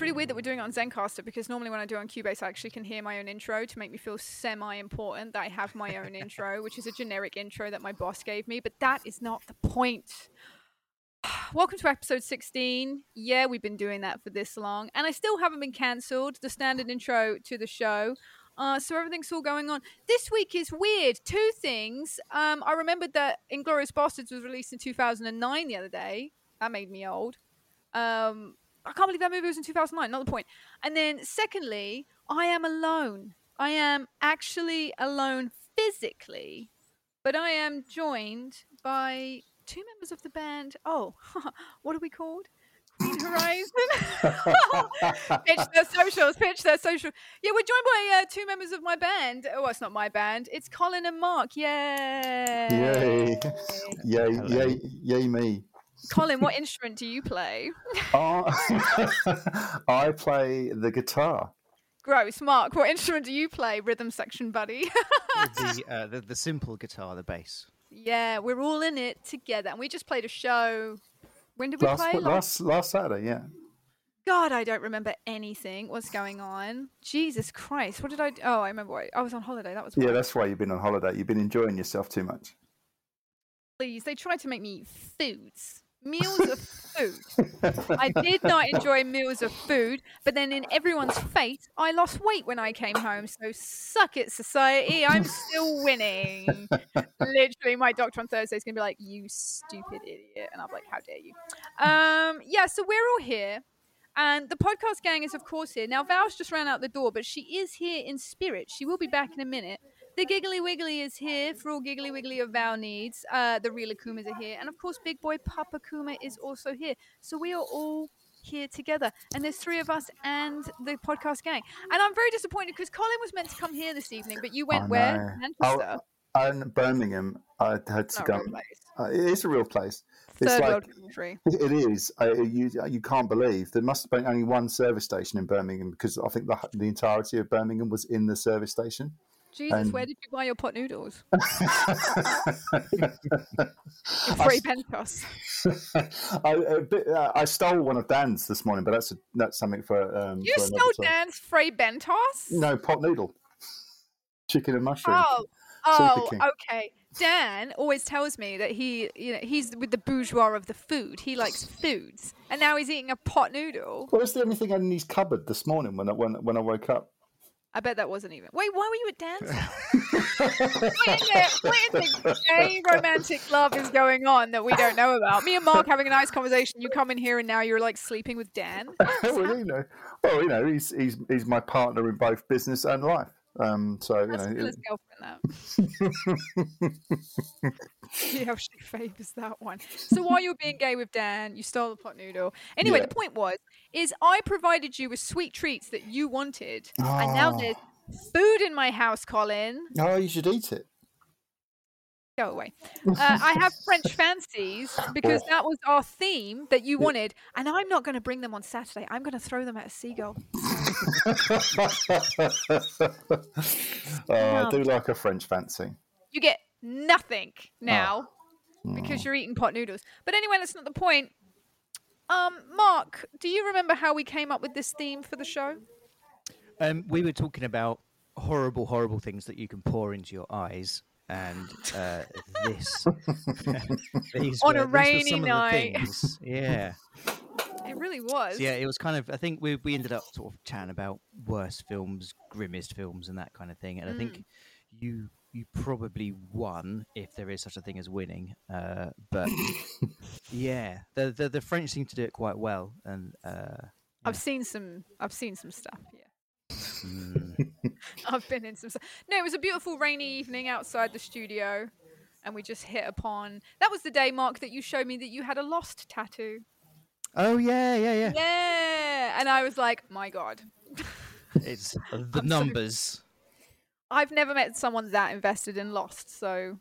it's really weird that we're doing it on Zencastr because normally when I do it on Cubase, I actually can hear my own intro to make me feel semi-important that I have my own intro, which is a generic intro that my boss gave me. But that is not the point. Welcome to episode 16. Yeah, we've been doing that for this long, and I still haven't been cancelled. The standard intro to the show. Uh, so everything's all going on. This week is weird. Two things. Um, I remembered that Inglourious Basterds was released in 2009 the other day. That made me old. Um, I can't believe that movie was in 2009. Not the point. And then, secondly, I am alone. I am actually alone physically, but I am joined by two members of the band. Oh, what are we called? Queen Horizon. pitch their socials. Pitch their social. Yeah, we're joined by uh, two members of my band. Oh, it's not my band. It's Colin and Mark. Yay! Yay! Yay! Yay! Yay! Me. Colin, what instrument do you play? Uh, I play the guitar. Gross. Mark, what instrument do you play? Rhythm section buddy. the, uh, the the simple guitar, the bass. Yeah, we're all in it together, and we just played a show. When did we last, play? Last last Saturday, yeah. God, I don't remember anything. What's going on? Jesus Christ! What did I? Do? Oh, I remember. Why. I was on holiday. That was yeah. That's why you've been on holiday. You've been enjoying yourself too much. Please, they tried to make me eat foods meals of food. I did not enjoy meals of food, but then in everyone's fate, I lost weight when I came home. So suck it, society. I'm still winning. Literally, my doctor on Thursday is going to be like, "You stupid idiot," and I'm like, "How dare you?" Um, yeah. So we're all here. And the podcast gang is, of course, here. Now, Val's just ran out the door, but she is here in spirit. She will be back in a minute. The Giggly Wiggly is here for all Giggly Wiggly of Val needs. Uh, the real Akumas are here. And of course, Big Boy Papa Kuma is also here. So we are all here together. And there's three of us and the podcast gang. And I'm very disappointed because Colin was meant to come here this evening, but you went I where? know. Manchester. Oh, and Birmingham, I had to go. Uh, it is a real place. It's Third like world country. it is. Uh, you you can't believe there must have been only one service station in Birmingham because I think the the entirety of Birmingham was in the service station. Jesus, and- where did you buy your pot noodles? Free Pentos. I, a bit, uh, I stole one of Dan's this morning, but that's a, that's something for. Um, You for stole. Dan's free Bentos? No pot noodle, chicken and mushroom. Oh, oh, okay. Dan always tells me that he, you know, he's with the bourgeois of the food. He likes foods, and now he's eating a pot noodle. Well, it's the only thing in his cupboard this morning when I, when when I woke up. I bet that wasn't even. Wait, why were you at dance? what, in the, what in the gay romantic love is going on that we don't know about? Me and Mark having a nice conversation. You come in here and now you're like sleeping with Dan. well, you know, well, you know, he's he's he's my partner in both business and life. Um, so you know, Phil's girlfriend, that. See how she favors that one. So while you were being gay with Dan, you stole the pot noodle. Anyway, Yeah. the point was, is I provided you with sweet treats that you wanted, and now Ah. there's food in my house, Colin. oh, you should eat it. Go away. Uh, I have French fancies because that was our theme that you wanted, and I'm not going to bring them on Saturday. I'm going to throw them at a seagull. oh, I do like a French fancy. You get nothing now Mm. because you're eating pot noodles. But anyway, that's not the point. Um, Mark, do you remember how we came up with this theme for the show? Um, we were talking about horrible, horrible things that you can pour into your eyes, and uh, this these On a were- were rainy some of the night. Yeah, It really was. So, yeah. It was kind of. I think we we ended up sort of chatting about worst films, grimmest films, and that kind of thing. And I Mm. think you you probably won if there is such a thing as winning. Uh, but yeah, the, the the French seem to do it quite well, and uh, I've seen some. I've seen some stuff. Yeah. I've been in some. No, it was a beautiful rainy evening outside the studio, and we just hit upon. That was the day, Mark, that you showed me that you had a lost tattoo. oh yeah, yeah, yeah. Yeah, and I was like, my God, It's the so- numbers. I've never met someone that invested in Lost. So,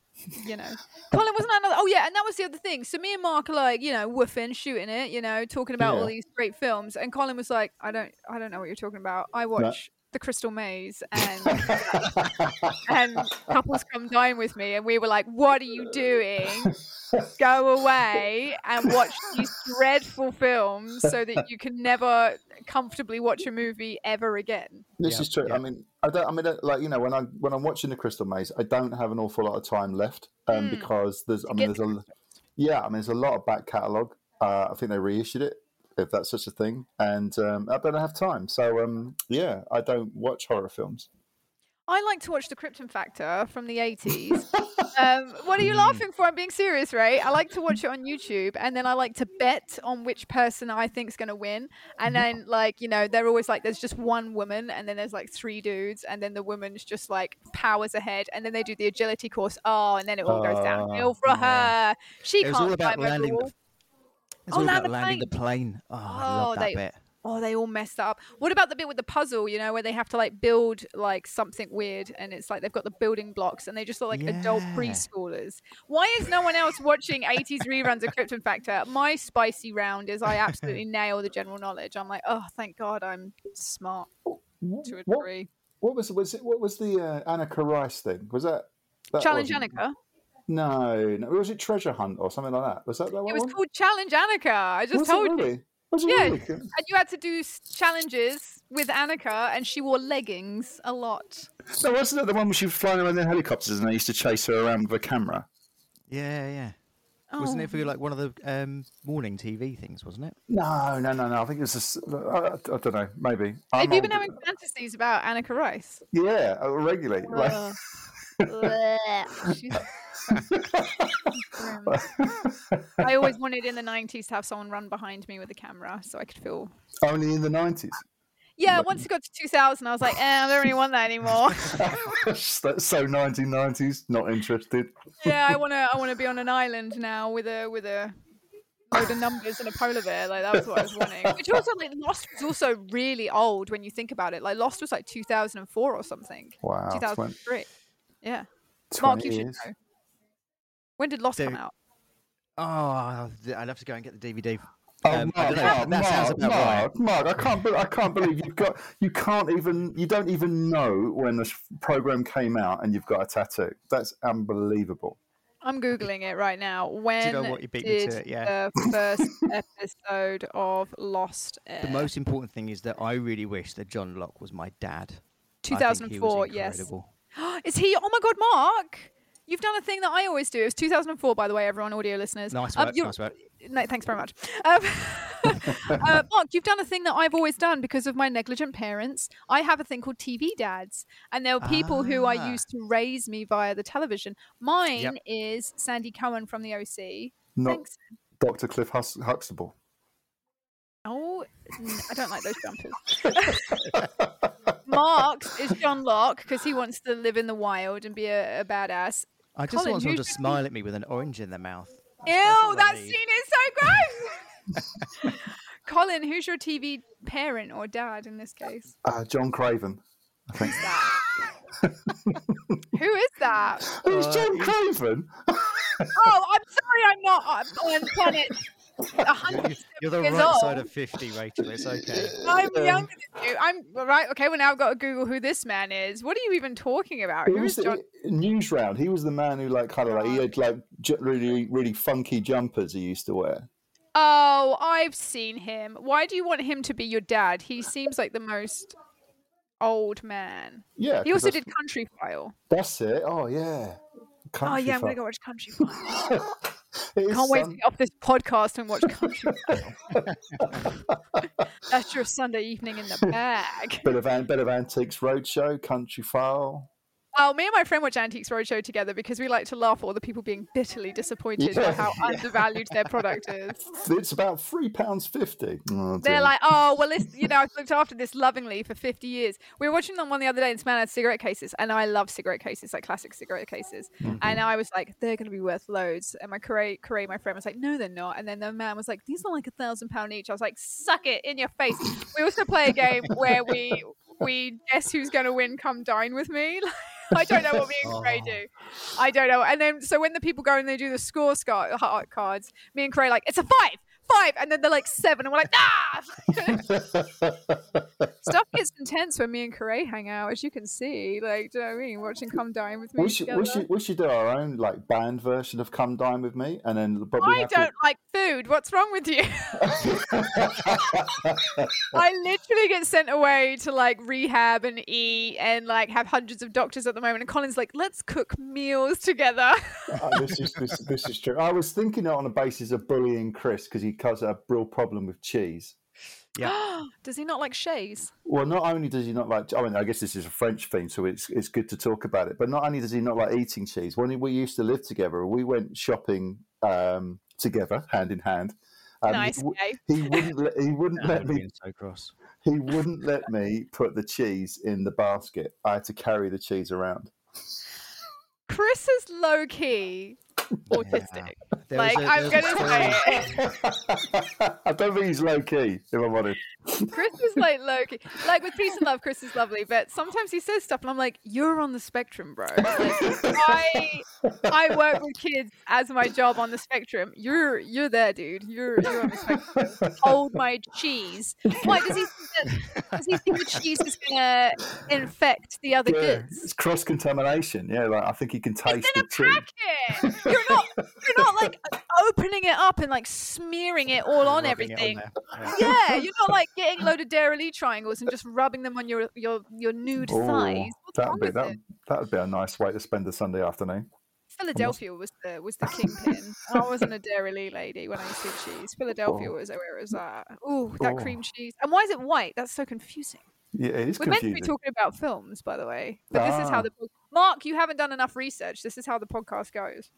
you know, Colin wasn't that another. Oh yeah, and that was the other thing. So me and Mark are like, you know, woofing, shooting it, you know, talking about all these great films, and Colin was like, I don't, I don't know what you're talking about. I watch the Crystal Maze and and couples come dine with me and we were like, What are you doing? Go away and watch these dreadful films so that you can never comfortably watch a movie ever again. This Yeah, is true. yeah. I mean, I don't. I mean, uh, like you know, when I'm when I'm watching the Crystal Maze, I don't have an awful lot of time left um, Mm. because there's. I mean, there's a yeah. I mean, there's a lot of back catalogue. Uh, I think they reissued it, if that's such a thing, and um, I don't have time. So um, yeah, I don't watch horror films. I like to watch The Krypton Factor from the 80s. um, what are you laughing for? I'm being serious, right? I like to watch it on YouTube and then I like to bet on which person I think is going to win. And then, like, you know, they're always like, there's just one woman and then there's like three dudes. And then the woman's just like powers ahead. And then they do the agility course. Oh, and then it all goes Oh, downhill for her. She It was can't all about landing the. It's Oh, all land about the landing the plane. Oh, I Oh, love that they- bit. Oh, they all messed that up. What about the bit with the puzzle, you know, where they have to like build like something weird and it's like they've got the building blocks and they just look like adult preschoolers. Why is no one else watching 80s reruns of Krypton Factor? My spicy round is I absolutely nail the general knowledge. I'm like, oh, thank God I'm smart to a What, degree. what was was it? What was the uh, Anneka Rice thing? Was that, that Challenge wasn't- Anneka. No, no. Was it Treasure Hunt or something like that? Was that that one? It one? was called Challenge Anneka. I just was told it you. really? Was it Yeah. really? And you had to do challenges with Anneka and she wore leggings a lot. No, wasn't it the one where she was flying around in helicopters and they used to chase her around with a camera? Yeah, yeah. Wasn't Oh. it for like one of the um, morning TV things? Wasn't it? No, no, no, no. I think it was just, I, I, I don't know, maybe. I'm Have you been old- having fantasies about Anneka Rice? Yeah, uh, regularly. Like, Ugh. Blech. She's- I always wanted in the 90s to have someone run behind me with a camera so I could feel. only in the 90s. Yeah, Like- once it got to 2000, I was like, eh, I don't really want that anymore. so so 1990s, not interested. yeah, I want to. I want to be on an island now with a with a load of numbers and a polar bear. Like that was what I was wanting. Which also, like, Lost was also really old when you think about it. Like Lost was like 2004 or something. Wow. 20, 2003. Yeah. Mark, you should know. When did Lost come out? Oh, I'd have to go and get the DVD. Oh, Um, I Mark, Mark, Mark, about Mark, Mark, I can't, be- I can't believe you've got, you can't even, you don't even know when this program came out and you've got a tattoo. That's unbelievable. I'm googling it right now. When know what? You beat me did to it, yeah. the first episode of Lost air? The most important thing is that I really wish that John Locke was my dad. I think he was 2004. Yes. Is he? Oh my God, Mark! You've done a thing that I always do. It was 2004, by the way, everyone, audio listeners. Nice Um, work. you're- nice work. No, thanks very much. Um, uh, Mark, you've done a thing that I've always done because of my negligent parents. I have a thing called TV dads, and there are people who I Ah. used to raise me via the television. Mine is Sandy Cohen from the OC. Not Thanks. Dr. Cliff Hus- Huxtable. Oh, I don't like those jumpers. Mark's is John Locke because he wants to live in the wild and be a, a badass. I just Colin, want someone to your smile at me with an orange in their mouth. Ew, that scene is so gross. Colin, who's your TV parent or dad in this case? Uh, John Craven. I think. Who is that? Who's Uh, John Craven? Oh, I'm sorry, I'm not on- on planet. You're the right side of 50, Rachel. It's okay. I'm Um, younger than you. I'm right. Okay, well now I've got to Google who this man is. What are you even talking about? He Who was is John? the, Newsround. He was the man who, like, kind of like he had like really, really funky jumpers he used to wear. Oh, I've seen him. Why do you want him to be your dad? He seems like the most old man. Yeah, He also did Country File. That's it. Oh yeah. Oh yeah, I'm gonna go watch Countryfile. File. It is Can't wait to get off this podcast and watch Country File. That's your Sunday evening in the bag. Bit of bit of antiques roadshow, Countryfile. Oh, me and my friend watch Antiques Roadshow together because we like to laugh at all the people being bitterly disappointed Yeah, by how yeah. undervalued their product is. It's about three pounds fifty. Oh, They're like, oh, well, this, you know, I've looked after this lovingly for 50 years. We were watching them one the other day, and this man had cigarette cases, and I love cigarette cases, like classic cigarette cases. Mm-hmm. And I was like, they're going to be worth loads. And my Corey, Corey, my friend, was like, no, they're not. And then the man was like, these are like a thousand pound each. I was like, suck it in your face. We also play a game where we we guess who's going to win. Come dine with me. I don't know what me and Cray do. I don't know. And then so when the people go and they do the score scar- ha- cards, me and Cray like it's a five, five, and then they're like seven, and we're like, ah. Stuff gets intense when me and Corey hang out, as you can see. Like, do you know what I mean? Watching Come Dine with me. we should we should we should do our own like band version of "Come Dine with Me," and then we I don't like food. What's wrong with you? I literally get sent away to like rehab and eat and like have hundreds of doctors at the moment. And Colin's like, let's cook meals together. Uh, this is this, this is true. I was thinking it on the basis of bullying Chris because he has a real problem with cheese. Yeah. does he not like cheese? Well, not only does he not like, I mean, I guess this is a French thing, so it's it's good to talk about it. But not only does he not like eating cheese, when we used to live together, we went shopping um, together, hand in hand. Um, nice. He, w- he wouldn't let, he wouldn't let would me so cross. he wouldn't let me put the cheese in the basket. I had to carry the cheese around. Chris is low key autistic. There Like, was a- I'm there was a gonna story- say I don't think he's low key, if I'm honest. Chris is like low key. Like with peace and love, Chris is lovely, but sometimes he says stuff, and I'm like, "You're on the spectrum, bro." Like, I I work with kids as my job on the spectrum. You're you're there, dude. You're you're on the spectrum. Hold my cheese. Why does he think that? Does he think the cheese is gonna infect the other Yeah, goods? it's cross contamination. Yeah, like I think he can taste It's in the a cheese. packet. You're not you're not like opening it up and like smearing it all on everything. there. Yeah. Yeah, you're not like getting a load of Dairylea triangles and just rubbing them on your your your nude Ooh, thighs. What's that'd be that. That would be a nice way to spend a Sunday afternoon. Philadelphia was the was the kingpin. I wasn't a Dairylea lady when I used to cheese. Philadelphia Oh. was where it was at. Ooh, that Oh. cream cheese. And why is it white? That's so confusing. Yeah, it is We're meant to be talking about films, by the way. But this is how Ah. the Mark, you haven't done enough research. This is how the podcast goes.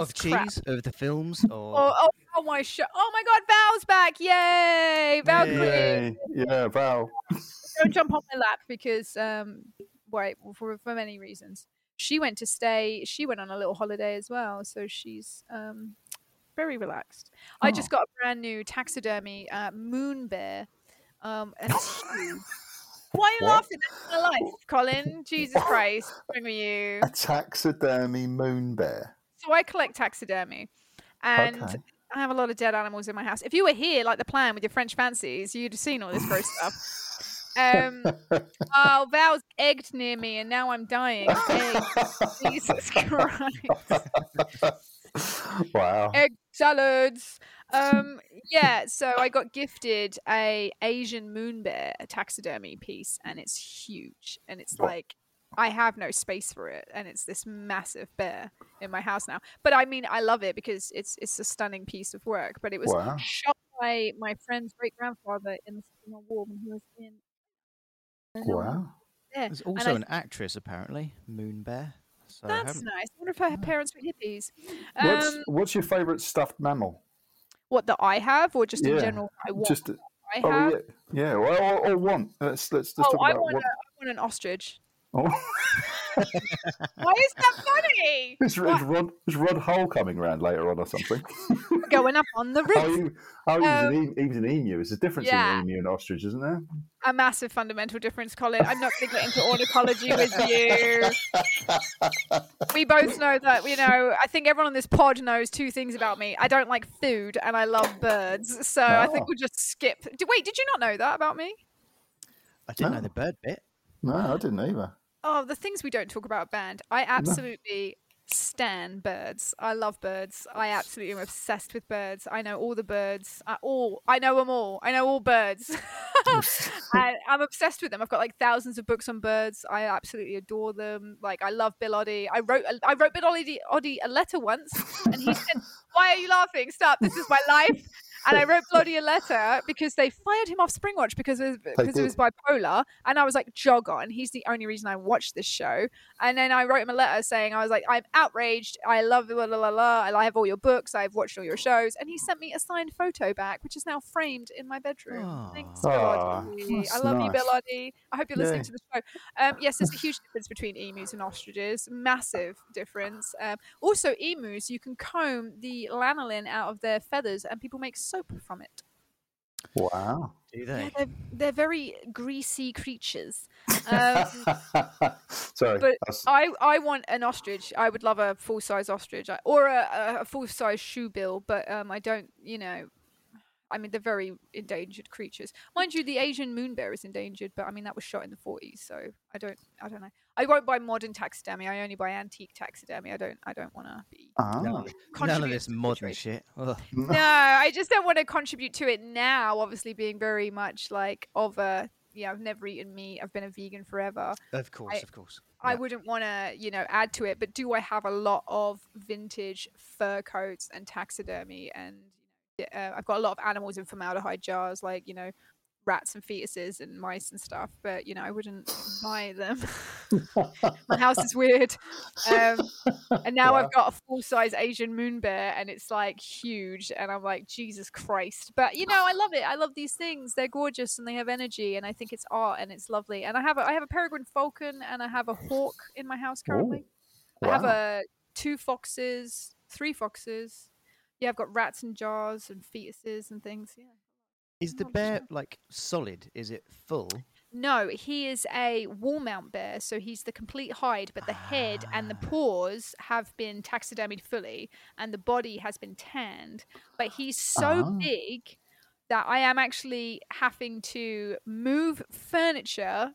Of That's crap. cheese, of the films, or Oh, oh, oh my sh- Oh my god, Val's back. Yay! Val Yay. Green. Yeah, Val. don't jump on my lap because um wait for for many reasons she went to stay she went on a little holiday as well so she's um very relaxed i Oh. just got a brand new taxidermy uh, moon bear um and it's why are you What? laughing that's my life colin jesus christ bring me you A taxidermy moon bear. So i collect taxidermy and Okay. I have a lot of dead animals in my house. If you were here, like the plan with your French fancies, you'd have seen all this gross stuff. Um, oh, Val's egged near me, and now I'm dying. Jesus Christ. wow. Egg salads. Um, yeah, so I got gifted a Asian moon bear a taxidermy piece, and it's huge, and it's like I have no space for it, and it's this massive bear in my house now. But I mean, I love it because it's it's a stunning piece of work. But it was Wow. shot by my friend's great grandfather in the Second World War when he was in. I Wow. Yeah, there's and also I- an actress apparently, Moon Bear. So That's haven't- nice. I wonder if her parents were hippies. What's, Um, what's your favourite stuffed mammal? what that I have, or just in general, I want. Just I oh have. yeah, yeah. Or, or, or one. Let's let's just Oh, talk I about want, a, what. I want an ostrich. Oh. Why is that funny? is, is Rod is Rod Hull coming round later on or something? Going up on the oh, roof. he, oh, he, was Um, an he was an emu. There's a difference yeah. in an emu and ostrich, isn't there? A massive fundamental difference, Colin. I'm not going to get into ornithology with you. We both know that, you know, I think everyone on this pod knows two things about me. I don't like food and I love birds. So I think Oh. we'll just skip. Wait, did you not know that about me? I didn't No. know the bird bit. No, I didn't either. Oh, the things we don't talk about band. I absolutely stan birds. I love birds. I absolutely am obsessed with birds. I know all the birds. I all I know them all. I know all birds. and I'm obsessed with them. I've got like thousands of books on birds. I absolutely adore them. Like I love Bill Oddie. I wrote I wrote Bill Oddie, Oddie a letter once, and he said, "Why are you laughing? Stop. This is my life." And I wrote Bloody a letter because they fired him off Springwatch because it was, because it was bipolar. And I was like, jog on. He's the only reason I watched this show. And then I wrote him a letter saying, I was like, I'm outraged. I love la la la la. I have all your books. I've watched all your shows. And he sent me a signed photo back, which is now framed in my bedroom. Thanks, Bill I that's love you, Bill. Oddie. I hope you're listening Yay. to the show. Um, yes, there's a huge difference between emus and ostriches. Massive difference. Um, also, emus, you can comb the lanolin out of their feathers and people make soap from it. Wow. Do Yeah, they? they're, they're very greasy creatures. Um, Sorry. but that's- I, I want an ostrich. I would love a full size ostrich or a, a- a full size shoebill, but um, I don't, you know, I mean, they're very endangered creatures. Mind you, the Asian moon bear is endangered, but I mean, that was shot in the 40s, so I don't, I don't know. I won't buy modern taxidermy. I only buy antique taxidermy. I don't, I don't want to be. Ah. None, of- none of this modern situation. shit. Ugh. No, I just don't want to contribute to it now. Obviously, being very much like of a, yeah, I've never eaten meat. I've been a vegan forever. Of course, I- of course. I wouldn't want to, you know, add to it. But do I have a lot of vintage fur coats and taxidermy? And uh, I've got a lot of animals in formaldehyde jars, like you know, rats and fetuses and mice and stuff. But you know, I wouldn't buy them. My house is weird. Um, and now Wow. I've got a full size Asian moon bear, and it's like huge. And I'm like, Jesus Christ! But you know, I love it. I love these things. They're gorgeous and they have energy, and I think it's art and it's lovely. And I have a, I have a peregrine falcon and I have a hawk in my house currently. I have a two foxes, three foxes. Yeah, I've got rats and jars and fetuses and things. Yeah. Is the bear sure. like solid? Is it full? No, he is a wall mount bear, so he's the complete hide, but the head and the Ah. paws have been taxidermied fully, and the body has been tanned. But he's so Ah. big that I am actually having to move furniture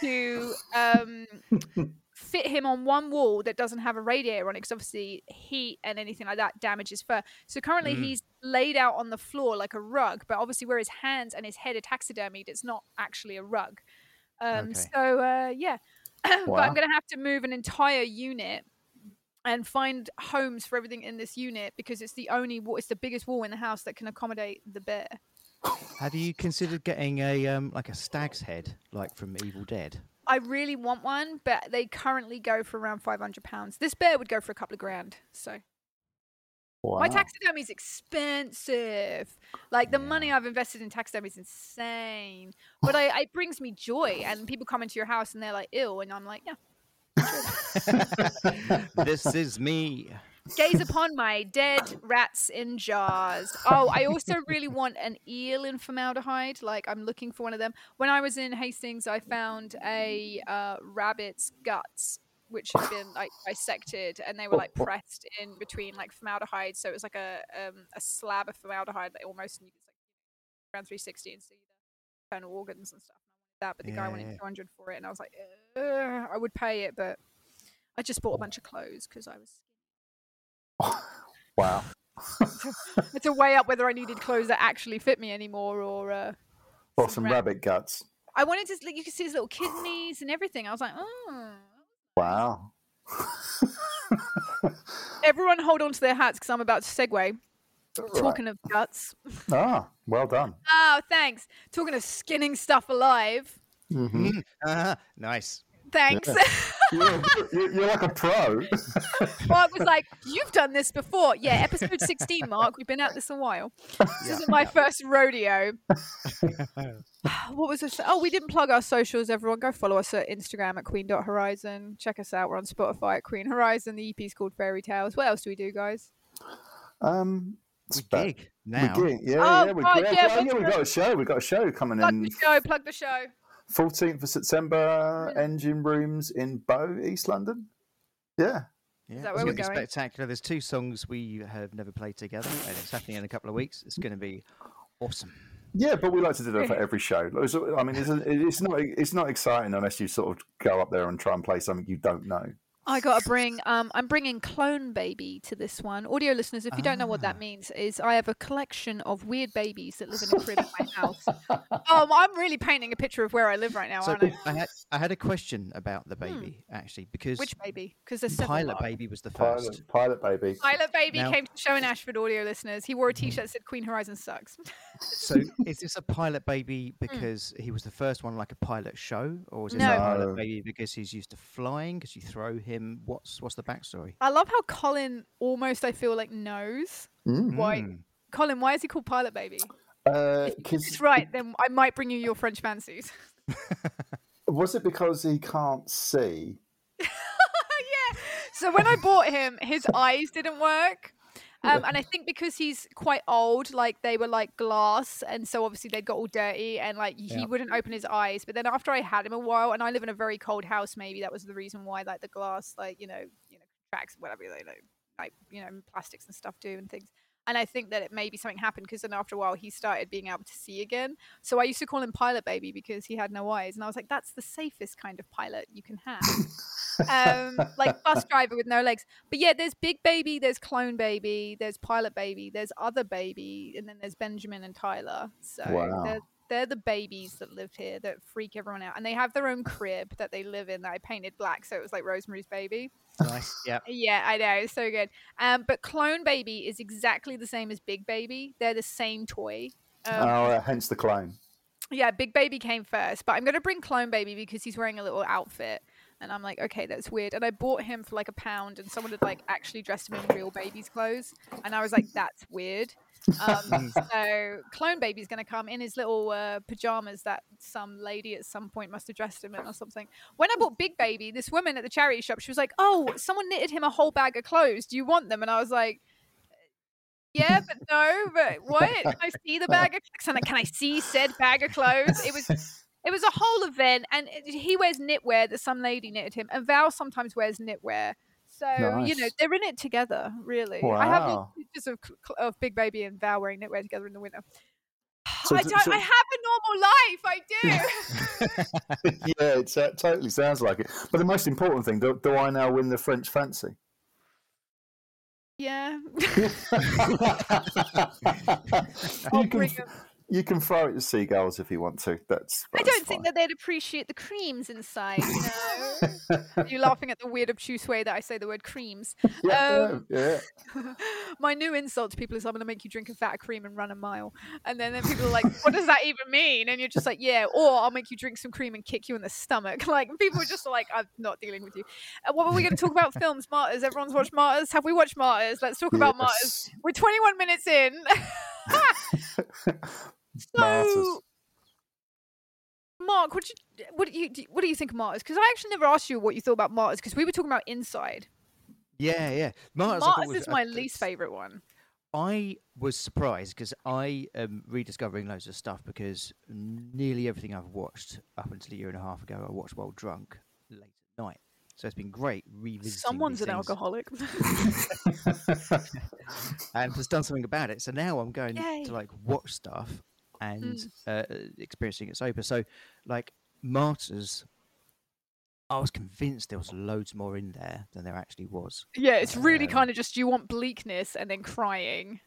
to um, fit him on one wall that doesn't have a radiator on it, because obviously heat and anything like that damages fur. So currently Mm. he's laid out on the floor like a rug, but obviously where his hands and his head are taxidermied, it's not actually a rug. Um, Okay. So uh, yeah, but I'm going to have to move an entire unit and find homes for everything in this unit because it's the only wall, it's the biggest wall in the house that can accommodate the bear. Have you considered getting a um like a stag's head, like from Evil Dead? I really want one, but they currently go for around five hundred pounds. This bear would go for a couple of grand. So wow. my taxidermy is expensive. Like the money I've invested in taxidermy is insane. But I, it brings me joy, and people come into your house and they're like ill, and I'm like, yeah. this is me. Gaze upon my dead rats in jars. Oh, I also really want an eel in formaldehyde. Like I'm looking for one of them. When I was in Hastings, I found a uh, rabbit's guts, which had been like dissected, and they were like pressed in between like formaldehyde. So it was like a um, a slab of formaldehyde that almost and you could like around 360 and see the internal organs and stuff. And I wanted that, but the guy Yeah, wanted 200 for it, and I was like, I would pay it, but I just bought a bunch of clothes because I was. wow. it's a way up whether I needed clothes that actually fit me anymore or. Uh, Or some some ra- rabbit guts. I wanted to. Like, you could see his little kidneys and everything. I was like, oh. Wow. Everyone, hold on to their hats because I'm about to segue. Right. Talking of guts. Ah, well done. Oh, thanks. Talking of skinning stuff alive. hmm Ah, nice. Thanks. You're, you're, you're like a pro. Mark was like, "You've done this before." Yeah, episode 16, Mark. We've been at this a while. This Yeah, isn't my first rodeo. what was this? Oh, we didn't plug our socials. Everyone, go follow us at Instagram at Queen.Horizon. Check us out. We're on Spotify at Queen Horizon. The EP's called Fairy Tales. What else do we do, guys? Um, We it's about- gig We now. gig. Yeah, Oh, yeah, we, God, yeah, yeah, well, yeah, we've got a show. We've got a show coming Plug in the show. Plug the show. 14th of September, Yeah. Engine Rooms in Bow, East London. Yeah. Yeah, that it's where gonna be going? spectacular. There's two songs we have never played together, and it's happening in a couple of weeks. It's going to be awesome. Yeah, but we like to do that for every show. I mean, it's, it's not it's not exciting unless you sort of go up there and try and play something you don't know. I gotta bring. Um, I'm bringing Clone Baby to this one. Audio listeners, if you don't know what that Ah. means, is I have a collection of weird babies that live in a crib in my house. Um, I'm really painting a picture of where I live right now, So aren't I? I had I had a question about the baby actually because Which baby? Because there's several. Pilot of- Baby was the first. Pilot, pilot baby. Pilot Baby Now- came to the show in Ashford. Audio listeners, he wore a T-shirt that said "Queen Horizon sucks." So is this a pilot baby because he was the first one, like a pilot show, or is this No. a pilot No. baby because he's used to flying? Because you throw him. What's what's the backstory? I love how Colin almost, I feel like, knows. Mm. Why, Mm. Colin? Why is he called Pilot Baby? Uh, If 'cause- right, then I might bring you your French fancies. was it because he can't see? yeah. So when I bought him, his eyes didn't work, Um, and I think because he's quite old, like they were like glass, and so obviously they got all dirty, and like he Yeah. wouldn't open his eyes. But then after I had him a while, and I live in a very cold house, maybe that was the reason why like the glass, like you know, you know, cracks, whatever they know, like you know, plastics and stuff do and things. And I think that it maybe something happened because then after a while he started being able to see again. So I used to call him Pilot Baby because he had no eyes, and I was like, that's the safest kind of pilot you can have um, like bus driver with no legs. But yeah, there's Big Baby, there's Clone Baby, there's Pilot Baby, there's Other Baby, and then there's Benjamin and Tyler. So Wow. They're the babies that live here that freak everyone out, and they have their own crib that they live in that I painted black, so it was like Rosemary's Baby. Nice. Yeah. Yeah, I know, it's so good. Um, but Clone Baby is exactly the same as Big Baby. They're the same toy. Um, oh, uh, hence the clone. yeah, Big Baby came first, but I'm gonna bring Clone Baby because he's wearing a little outfit, and I'm like, okay, that's weird. And I bought him for like a pound, and someone had like actually dressed him in real baby's clothes, and I was like, that's weird. Um, so Clone Baby's gonna come in his little uh, pajamas that some lady at some point must have dressed him in or something. When I bought Big Baby, this woman at the charity shop, she was like, oh, someone knitted him a whole bag of clothes. Do you want them? And I was like. Yeah, but no, but what? Can I see the bag of clothes? Like, can I see said bag of clothes? It was it was a whole event, and he wears knitwear that some lady knitted him, and Val sometimes wears knitwear. So you know they're in it together. Really, I have Wow. pictures of, of Big Baby and Val wearing knitwear together in the winter. So I don't. so- I have a normal life. I do. yeah, it uh, totally sounds like it. But the most important thing, do, do I now win the French fancy? yeah. you can. You can throw it to seagulls if you want to. That's, I don't think that they'd appreciate the creams inside. You know. that. you laughing at the weird, obtuse way that I say the word creams. yeah, Um, yeah, My new insult to people is I'm going to make you drink a vat of cream and run a mile. And then, then people are like, what does that even mean? And you're just like, yeah, or I'll make you drink some cream and kick you in the stomach. Like, people are just like, I'm not dealing with you. Uh, what were we going to talk about? Films, Martyrs. Everyone's watched Martyrs. Have we watched Martyrs? Let's talk about Martyrs. We're 21 minutes in. So, Mark, what, you, what, do you, what do you think of Martyrs? Because I actually never asked you what you thought about Martyrs because we were talking about Inside. Yeah, yeah. Martyrs, Martyrs was- is uh, my it's- least favorite one. I was surprised because I am rediscovering loads of stuff because nearly everything I've watched up until a year and a half ago, I watched while drunk late at night. So it's been great revisiting. Someone's an things alcoholic. and has done something about it. So now I'm going Yay. to like watch stuff and Mm. uh, experiencing it sober. So like Martyrs, I was convinced there was loads more in there than there actually was. Yeah, it's really Um, kind of just you want bleakness and then crying.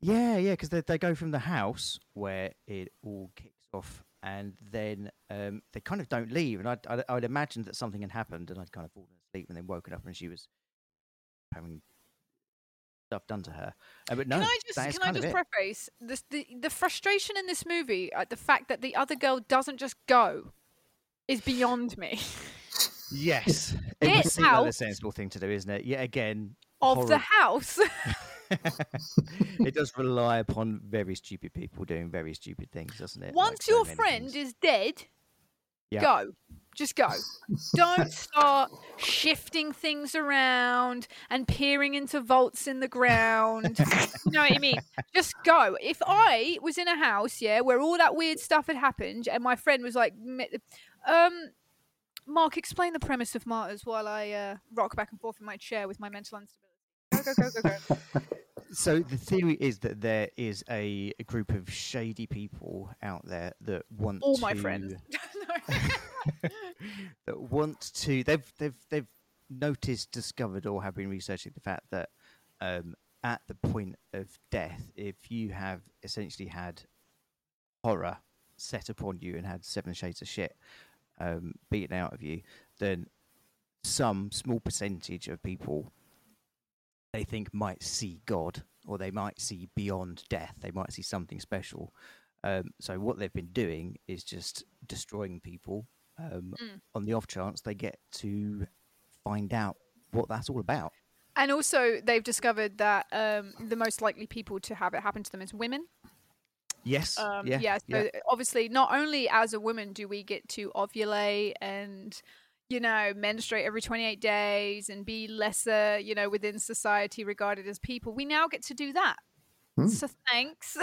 Yeah, yeah, because they, they go from the house where it all kicks off, and then um, they kind of don't leave. And I'd, I'd, I'd imagined that something had happened, and I'd kind of fallen asleep and then woken up, and she was having stuff done to her. Uh, but no, can I just that is can I kind of just it. preface this, the the frustration in this movie at the fact that the other girl doesn't just go is beyond me. Yes, it Get would seem like the out. sensible thing to do, isn't it? Yet again, of the house. it does rely upon very stupid people doing very stupid things, doesn't it? Once so your many friend things. is dead, Yeah. go. Just go. Don't start shifting things around and peering into vaults in the ground. you know what I mean? Just go. If I was in a house, yeah, where all that weird stuff had happened, and my friend was like, um, Mark, explain the premise of Martyrs while I uh, rock back and forth in my chair with my mental instability. Go, go, go, go, go. So the theory is that there is a, a group of shady people out there that want All to my friends. That want to they've they've they've noticed, discovered, or have been researching the fact that um, at the point of death, if you have essentially had horror set upon you and had seven shades of shit um, beaten out of you, then some small percentage of people they think might see God or they might see beyond death. They might see something special. Um, so what they've been doing is just destroying people um, Mm. on the off chance they get to find out what that's all about. And also, they've discovered that um, the most likely people to have it happen to them is women. Yes. Um, yeah. yeah, so obviously, not only as a woman do we get to ovulate and you know, menstruate every 28 days and be lesser, you know, within society regarded as people. We now get to do that. Hmm. So thanks.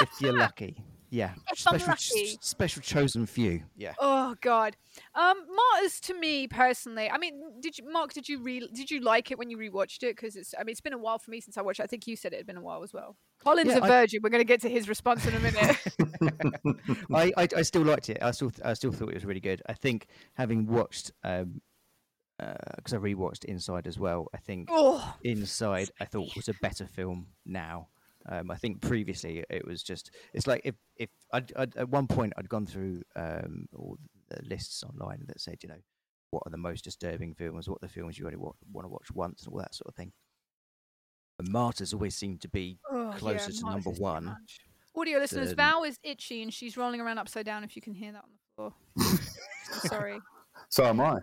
if you're lucky. Yeah. If I'm special, lucky. special chosen few. Yeah. oh God. Um, Martyrs to me personally. I mean, did you, Mark? Did you re- Did you like it when you rewatched it? Because it's. I mean, it's been a while for me since I watched it. I think you said it had been a while as well. Colin's Yeah, a I- virgin. We're going to get to his response in a minute. I, I I still liked it. I still I still thought it was really good. I think having watched um because I rewatched Inside as well. I think oh, Inside I thought was a better film now. Um, I think previously it was just it's like if if I'd, I'd, at one point I'd gone through um, all the lists online that said you know what are the most disturbing films, what are the films you only wa- want to watch once, and all that sort of thing. And Martyrs always seemed to be oh, yeah, closer to number one. Audio listeners, than- Val is itchy and she's rolling around upside down. If you can hear that on the floor, sorry. So am I.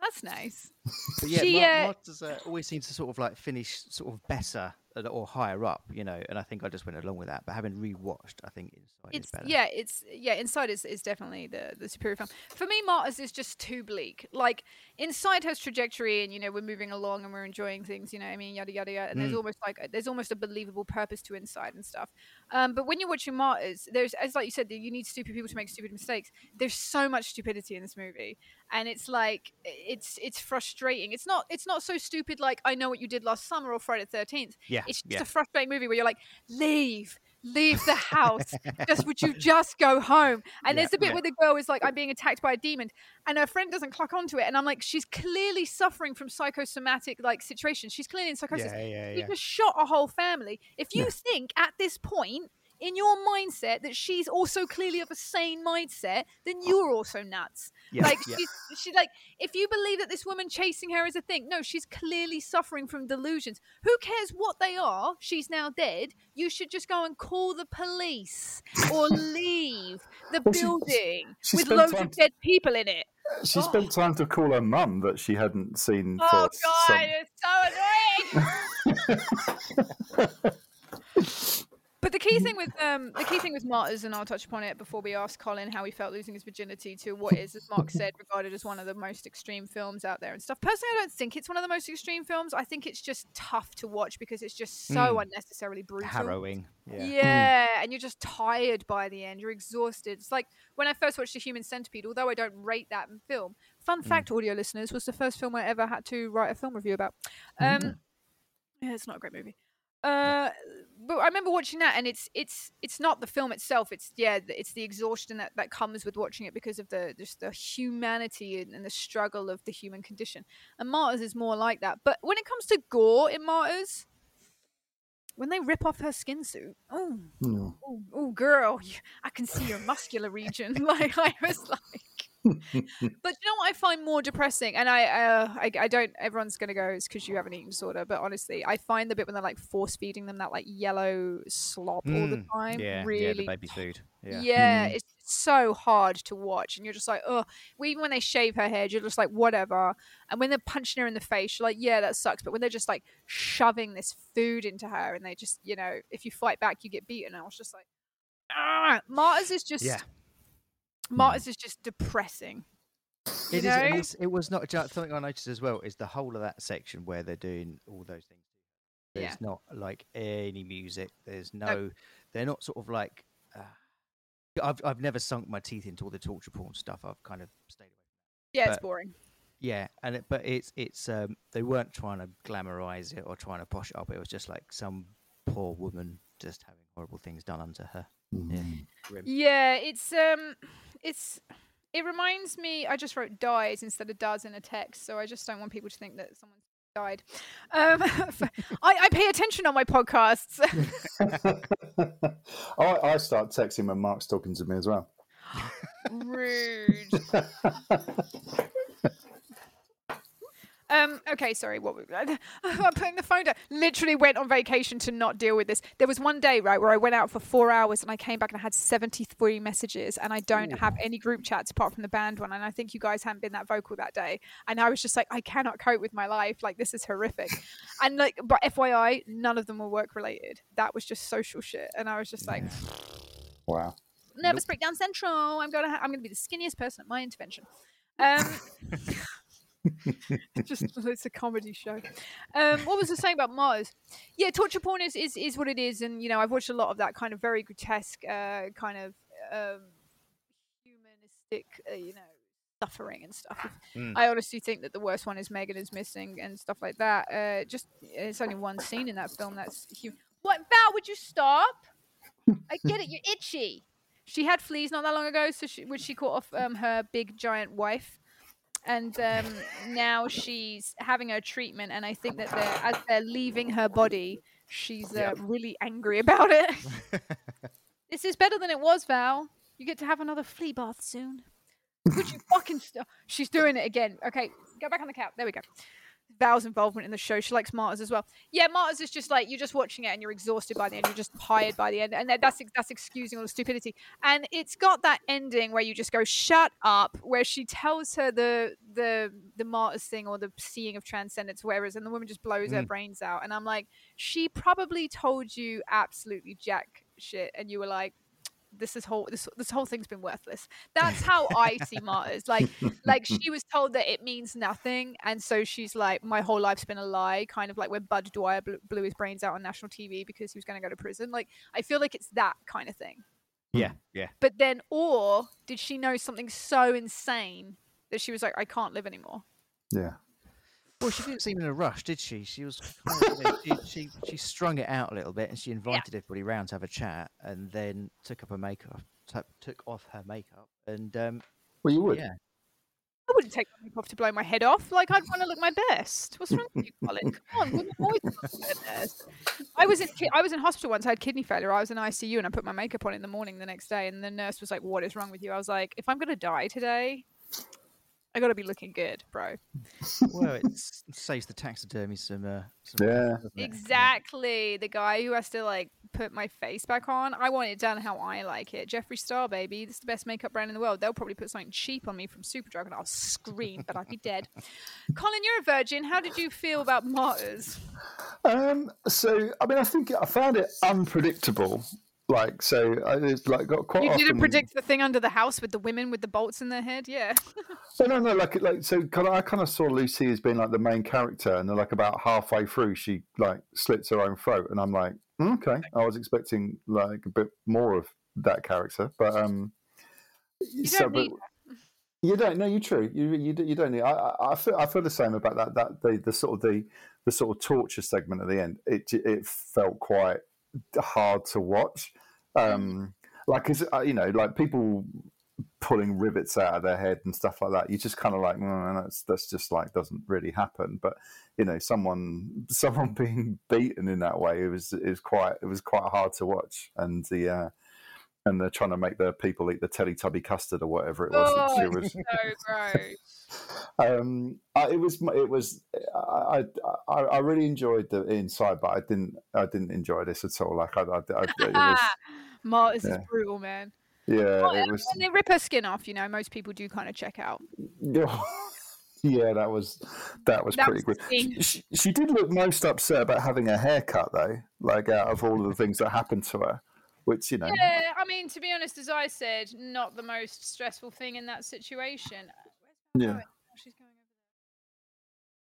That's nice. But yeah, She, Mar- uh, Martyrs uh, always seems to sort of like finish sort of better uh, or higher up, you know. And I think I just went along with that. But having rewatched, I think Inside It's is better. yeah, it's yeah. Inside is, is definitely the the superior film for me. Martyrs is just too bleak. Like Inside has trajectory, and you know we're moving along and we're enjoying things. You know, what I mean, yada yada yada. And there's Mm. almost like a, there's almost a believable purpose to Inside and stuff. Um, but when you're watching Martyrs, there's as like you said, you need stupid people to make stupid mistakes. There's so much stupidity in this movie, and it's like it's it's frustrating. It's not it's not so stupid like I know what you did last summer or Friday the Thirteenth. yeah, It's just yeah. a frustrating movie where you're like, leave, leave the house. just would you just go home? And Yeah, there's a bit yeah. where the girl is like, I'm being attacked by a demon, and her friend doesn't clock onto it, and I'm like, she's clearly suffering from psychosomatic like situations. She's clearly in psychosis. yeah, yeah, You yeah. just shot a whole family. If you think at this point in your mindset that she's also clearly of a sane mindset, then you're also nuts. yeah, Like yeah. she's she like if you believe that this woman chasing her is a thing, no, she's clearly suffering from delusions. Who cares what they are? She's now dead. You should just go and call the police or leave the Well, building she with spent loads time of dead people in it. She Oh. spent time to call her mum that she hadn't seen Oh god, it's so annoying. But the key thing with um the key thing with martyrs, and I'll touch upon it before we ask Colin how he felt losing his virginity to what is, as Mark said, regarded as one of the most extreme films out there and stuff. Personally, I don't think it's one of the most extreme films. I think it's just tough to watch because it's just so Mm. unnecessarily brutal. harrowing. Yeah. Yeah. and you're just tired by the end. You're exhausted. It's like when I first watched The Human Centipede, although I don't rate that film. Fun Mm. fact, audio listeners, was the first film I ever had to write a film review about. Um, yeah, it's not a great movie. Uh, but I remember watching that, and it's it's it's not the film itself. It's yeah, it's the exhaustion that, that comes with watching it because of the just the humanity and, and the struggle of the human condition. And Martyrs is more like that. But when it comes to gore in Martyrs, when they rip off her skin suit, oh, No. oh, oh girl, I can see your muscular region. like I was like. but you know what I find more depressing, and I, uh, I, I don't. Everyone's gonna go, it's because you have an eating disorder. But honestly, I find the bit when they're like force feeding them that like yellow slop all the Mm, time Yeah, yeah, really the baby food. Yeah. yeah, Mm. it's so hard to watch, and you're just like, oh. Even when they shave her head, you're just like, whatever. And when they're punching her in the face, you're like, yeah, that sucks. But when they're just like shoving this food into her, and they just, you know, if you fight back, you get beaten. I was just like, ah. Martyrs is just, Yeah. Martyrs is just depressing. You It is. and know? it's- it was not just something I noticed as well. Is the whole of that section where they're doing all those things. There's Yeah. not like any music. There's no. They're not sort of like. Uh, I've I've never sunk my teeth into all the torture porn stuff. I've kind of stayed away. Yeah, it's boring. Yeah, and it, but it's it's um they weren't trying to glamorize it or trying to posh it up. It was just like some poor woman just having horrible things done unto her. Yeah. Yeah, it's um, it's it reminds me. I just wrote dies instead of does in a text, so I just don't want people to think that someone died. Um, I, I pay attention on my podcasts. I, I start texting when Mark's talking to me as well. Rude. Um, okay, sorry. What we- I'm putting the phone down. Literally went on vacation to not deal with this. There was one day, right, where I went out for four hours and I came back and I had 73 messages, and I don't have any group chats apart from the band one. And I think you guys hadn't been that vocal that day. And I was just like, I cannot cope with my life. Like this is horrific. and like, but FYI, none of them were work related. That was just social shit. And I was just like, Wow. nervous breakdown central. I'm gonna ha- I'm gonna be the skinniest person at my intervention. Um, just it's a comedy show. Um, what was I saying about Mars? Yeah, torture porn is, is is what it is, and you know I've watched a lot of that kind of very grotesque, uh, kind of um, humanistic, uh, you know, suffering and stuff. Mm. I honestly think that the worst one is Megan is missing and stuff like that. Uh, just it's only one scene in that film that's hu- what Val? Would you stop? I get it. You're itchy. She had fleas not that long ago, so she, which she caught off um, her big giant wife, and um, now she's having her treatment. And I think that they're, as they're leaving her body, she's uh, really angry about it. this is better than it was, Val. You get to have another flea bath soon. Would you fucking stop? She's doing it again. Okay, go back on the couch. There we go. Val's involvement in the show. She likes Martyrs as well. Yeah, Martyrs is just like you're just watching it and you're exhausted by the end. You're just tired by the end, and that's that's excusing all the stupidity. And it's got that ending where you just go shut up, where she tells her the the the Martyrs thing or the seeing of transcendence, is, and the woman just blows her Mm. brains out. And I'm like, she probably told you absolutely jack shit, and you were like. This is whole this this whole thing's been worthless. That's how I see martyrs. Like like she was told that it means nothing and so she's like my whole life's been a lie kind of like when Budd Dwyer blew, blew his brains out on national tv because he was going to go to prison like i feel like it's that kind of thing yeah, yeah. but then or did she know something so insane that she was like i can't live anymore Yeah. Well, she didn't seem in a rush, did she? She was kind of, you know, she, she she strung it out a little bit, and she invited everybody round to have a chat, and then took up her makeup, took took off her makeup, and um, Well, you would. yeah, i wouldn't take my makeup off to blow my head off. Like i'd want to look my best. What's wrong with you colin? Come on women always look their best. i was in ki- i was in hospital once. I had kidney failure. I was in icu and i put my makeup on in the morning the next day and the nurse was like what is wrong with you? I was like if i'm going to die today i got to be looking good bro well, it saves the taxidermy some. Uh, some Yeah. doesn't it? Yeah. Exactly. The guy who has to like put my face back on. I want it done how I like it. Jeffree Star, baby. This is the best makeup brand in the world. They'll probably put something cheap on me from Superdrug and I'll scream, but I'd be dead. Colin, you're a virgin. How did you feel about Martyrs? Um, so, I mean, I think I found it unpredictable. Like, so it's like got quite. You didn't predict the thing under the house with the women with the bolts in their head? Yeah. No, no, no. Like, like, so kind of, I kind of saw Lucy as being like the main character, and then like about halfway through, she like slits her own throat, and I'm like, "Mm, okay. I was expecting like a bit more of that character, but um, You so, don't but- need You don't. No, you true. You you, you don't need. I, I I feel I feel the same about that. That the, the sort of the the sort of torture segment at the end. It it felt quite hard to watch. Um, like, cause, uh, you know, like people pulling rivets out of their head and stuff like that. You just kind of like, mm, that's that's just like doesn't really happen. But you know, someone someone being beaten in that way, it was it was quite it was quite hard to watch. And the uh, and they're trying to make the people eat the Teletubby custard or whatever it was. that she Oh, was so gross. um, I, it was it was I, I I really enjoyed the inside, but I didn't I didn't enjoy this at all. Like I, I, I it was Martyrs is Yeah. brutal, man. yeah Well, it was When they rip her skin off, you know, most people do kind of check out. yeah that was that was That pretty was good. She, she did look most upset about having a haircut though, like out of all of the things that happened to her, which you know Yeah, I mean, to be honest, as I said, not the most stressful thing in that situation. Yeah. going? Oh, she's going over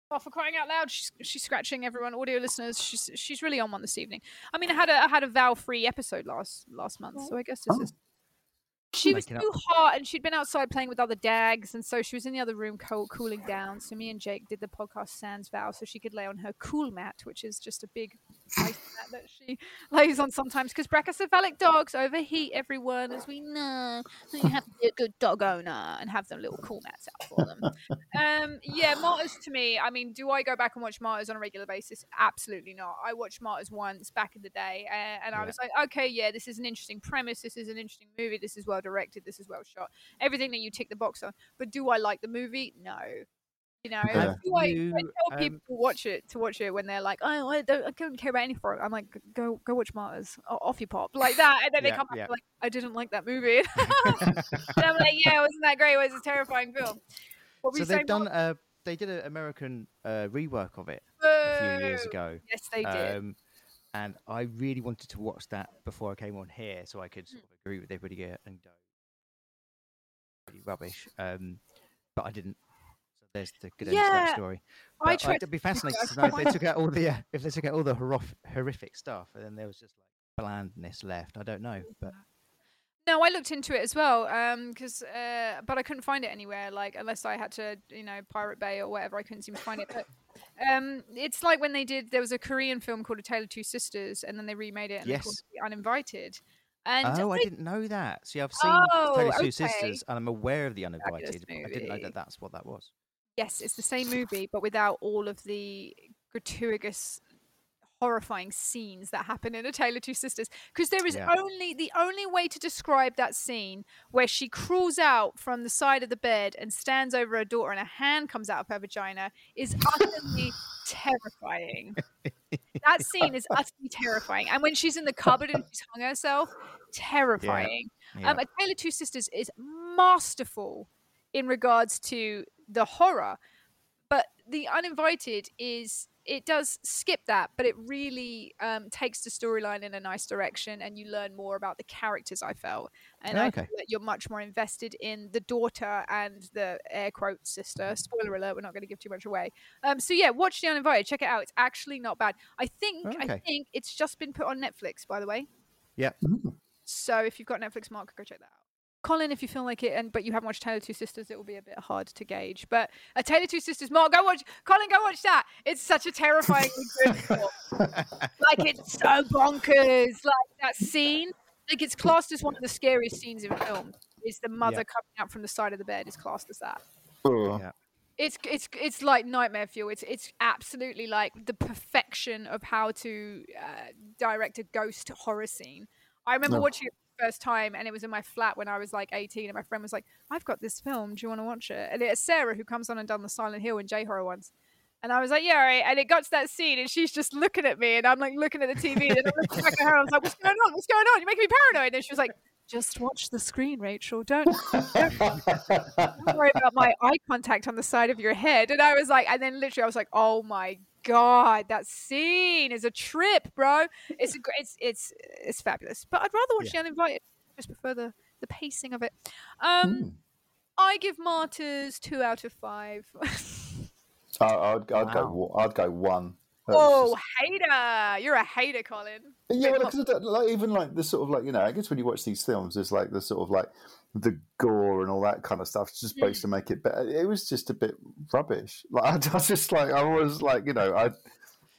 there. Oh, for crying out loud, she's, she's scratching everyone, audio listeners. She's she's really on one this evening. I mean, I had a I had a Val free episode last last month, oh. so I guess this Oh. is. She was too hot, and she'd been outside playing with other dags, and so she was in the other room co- cooling down. So me and Jake did the podcast Sans Val so she could lay on her cool mat, which is just a big ice mat that she lays on sometimes because brachycephalic dogs overheat. Everyone, as we know, so you have to be a good dog owner and have them little cool mats out for them. um, yeah, Martyrs to me. I mean, do I go back and watch Martyrs on a regular basis? Absolutely not. I watched Martyrs once back in the day, uh, and I Yeah. was like, okay, yeah, this is an interesting premise. This is an interesting movie. This is well directed. This is well shot. Everything that you tick the box on. But do I like the movie? No. You know, Yeah. do I, I You, tell um, people to watch it to watch it when they're like, oh, I don't, I don't care about any for it. I'm like, go, go watch Martyrs, o- off you pop, like that, and then they come back yeah. like, I didn't like that movie, and I'm like, yeah, wasn't that great? It was a terrifying film. So they've done. Uh, they did an American uh, rework of it a few years ago. Yes, they did. Um, and I really wanted to watch that before I came on here, so I could Hmm. sort of agree with everybody here and go pretty rubbish. Um, but I didn't. So there's the good end to that story. I tried. It'd be fascinating I to know if they took out all the uh, if they took out all the horrific, horrific stuff, and then there was just like blandness left. I don't know, but No, I looked into it as well, um, because uh, but I couldn't find it anywhere. Like unless I had to, you know, Pirate Bay or whatever, I couldn't seem to find it. But um, it's like when they did. There was a Korean film called A Tale of Two Sisters, and then they remade it and they called Yes. it Uninvited. And oh, I I- didn't know that. See, I've seen Oh, Tale of Two okay. Sisters, and I'm aware of the uninvited. but I didn't know that that's what that was. yes, it's the same movie, but without all of the gratuitous, horrifying scenes that happen in A Tale of Two Sisters. Because there is Yeah. only the only way to describe that scene where she crawls out from the side of the bed and stands over her daughter, and a hand comes out of her vagina is utterly terrifying. That scene is utterly terrifying. And when she's in the cupboard and she's hung herself, terrifying. Yeah. Um, A Tale of Two Sisters is masterful in regards to the horror, but The Uninvited is it does skip that, but it really um, takes the storyline in a nice direction, and you learn more about the characters. I felt, and I Okay. feel that you're much more invested in the daughter and the air quote sister. Spoiler alert: we're not going to give too much away. Um, so yeah, watch The Uninvited. Check it out. It's actually not bad. I think I Okay. think it's just been put on Netflix, by the way. Yeah. So if you've got Netflix, Mark, go check that out. Colin, if you feel like it, and but you haven't watched Tale of Two Sisters, it will be a bit hard to gauge. But a Tale of Two Sisters, Mark, go watch. Colin, go watch that. It's such a terrifying good film. Like it's so bonkers. Like that scene, like it's classed as one of the scariest scenes in film. Is the mother coming out from the side of the bed is classed as that. Yeah. It's it's it's like nightmare fuel. It's it's absolutely like the perfection of how to uh, direct a ghost horror scene. I remember No. watching it for the first time, and it was in my flat when I was like 18, and my friend was like, "I've got this film. Do you want to watch it?" And it's Sarah who comes on and done the Silent Hill and J horror ones. And I was like, yeah, all right. And it got to that scene, and she's just looking at me, and I'm like looking at the TV, and I'm looking back at her. and I was like, what's going on? What's going on? You're making me paranoid. And she was like, just watch the screen, Rachel. Don't don't worry about my eye contact on the side of your head. And I was like, and then literally I was like, oh my god, that scene is a trip, bro. It's a, it's it's it's fabulous. But I'd rather watch The Uninvited. I just prefer the the pacing of it. Um, Hmm. I give Martyrs two out of five. I, I'd, I'd go. Wow. wa- I'd go one. That oh, just- hater! You're a hater, Colin. Yeah, Bit well, because like even like the sort of like you know, I guess when you watch these films, there's like the sort of like the gore and all that kind of stuff. Just Mm. supposed to make it better. It was just a bit rubbish. Like I, was just like I was like you know I,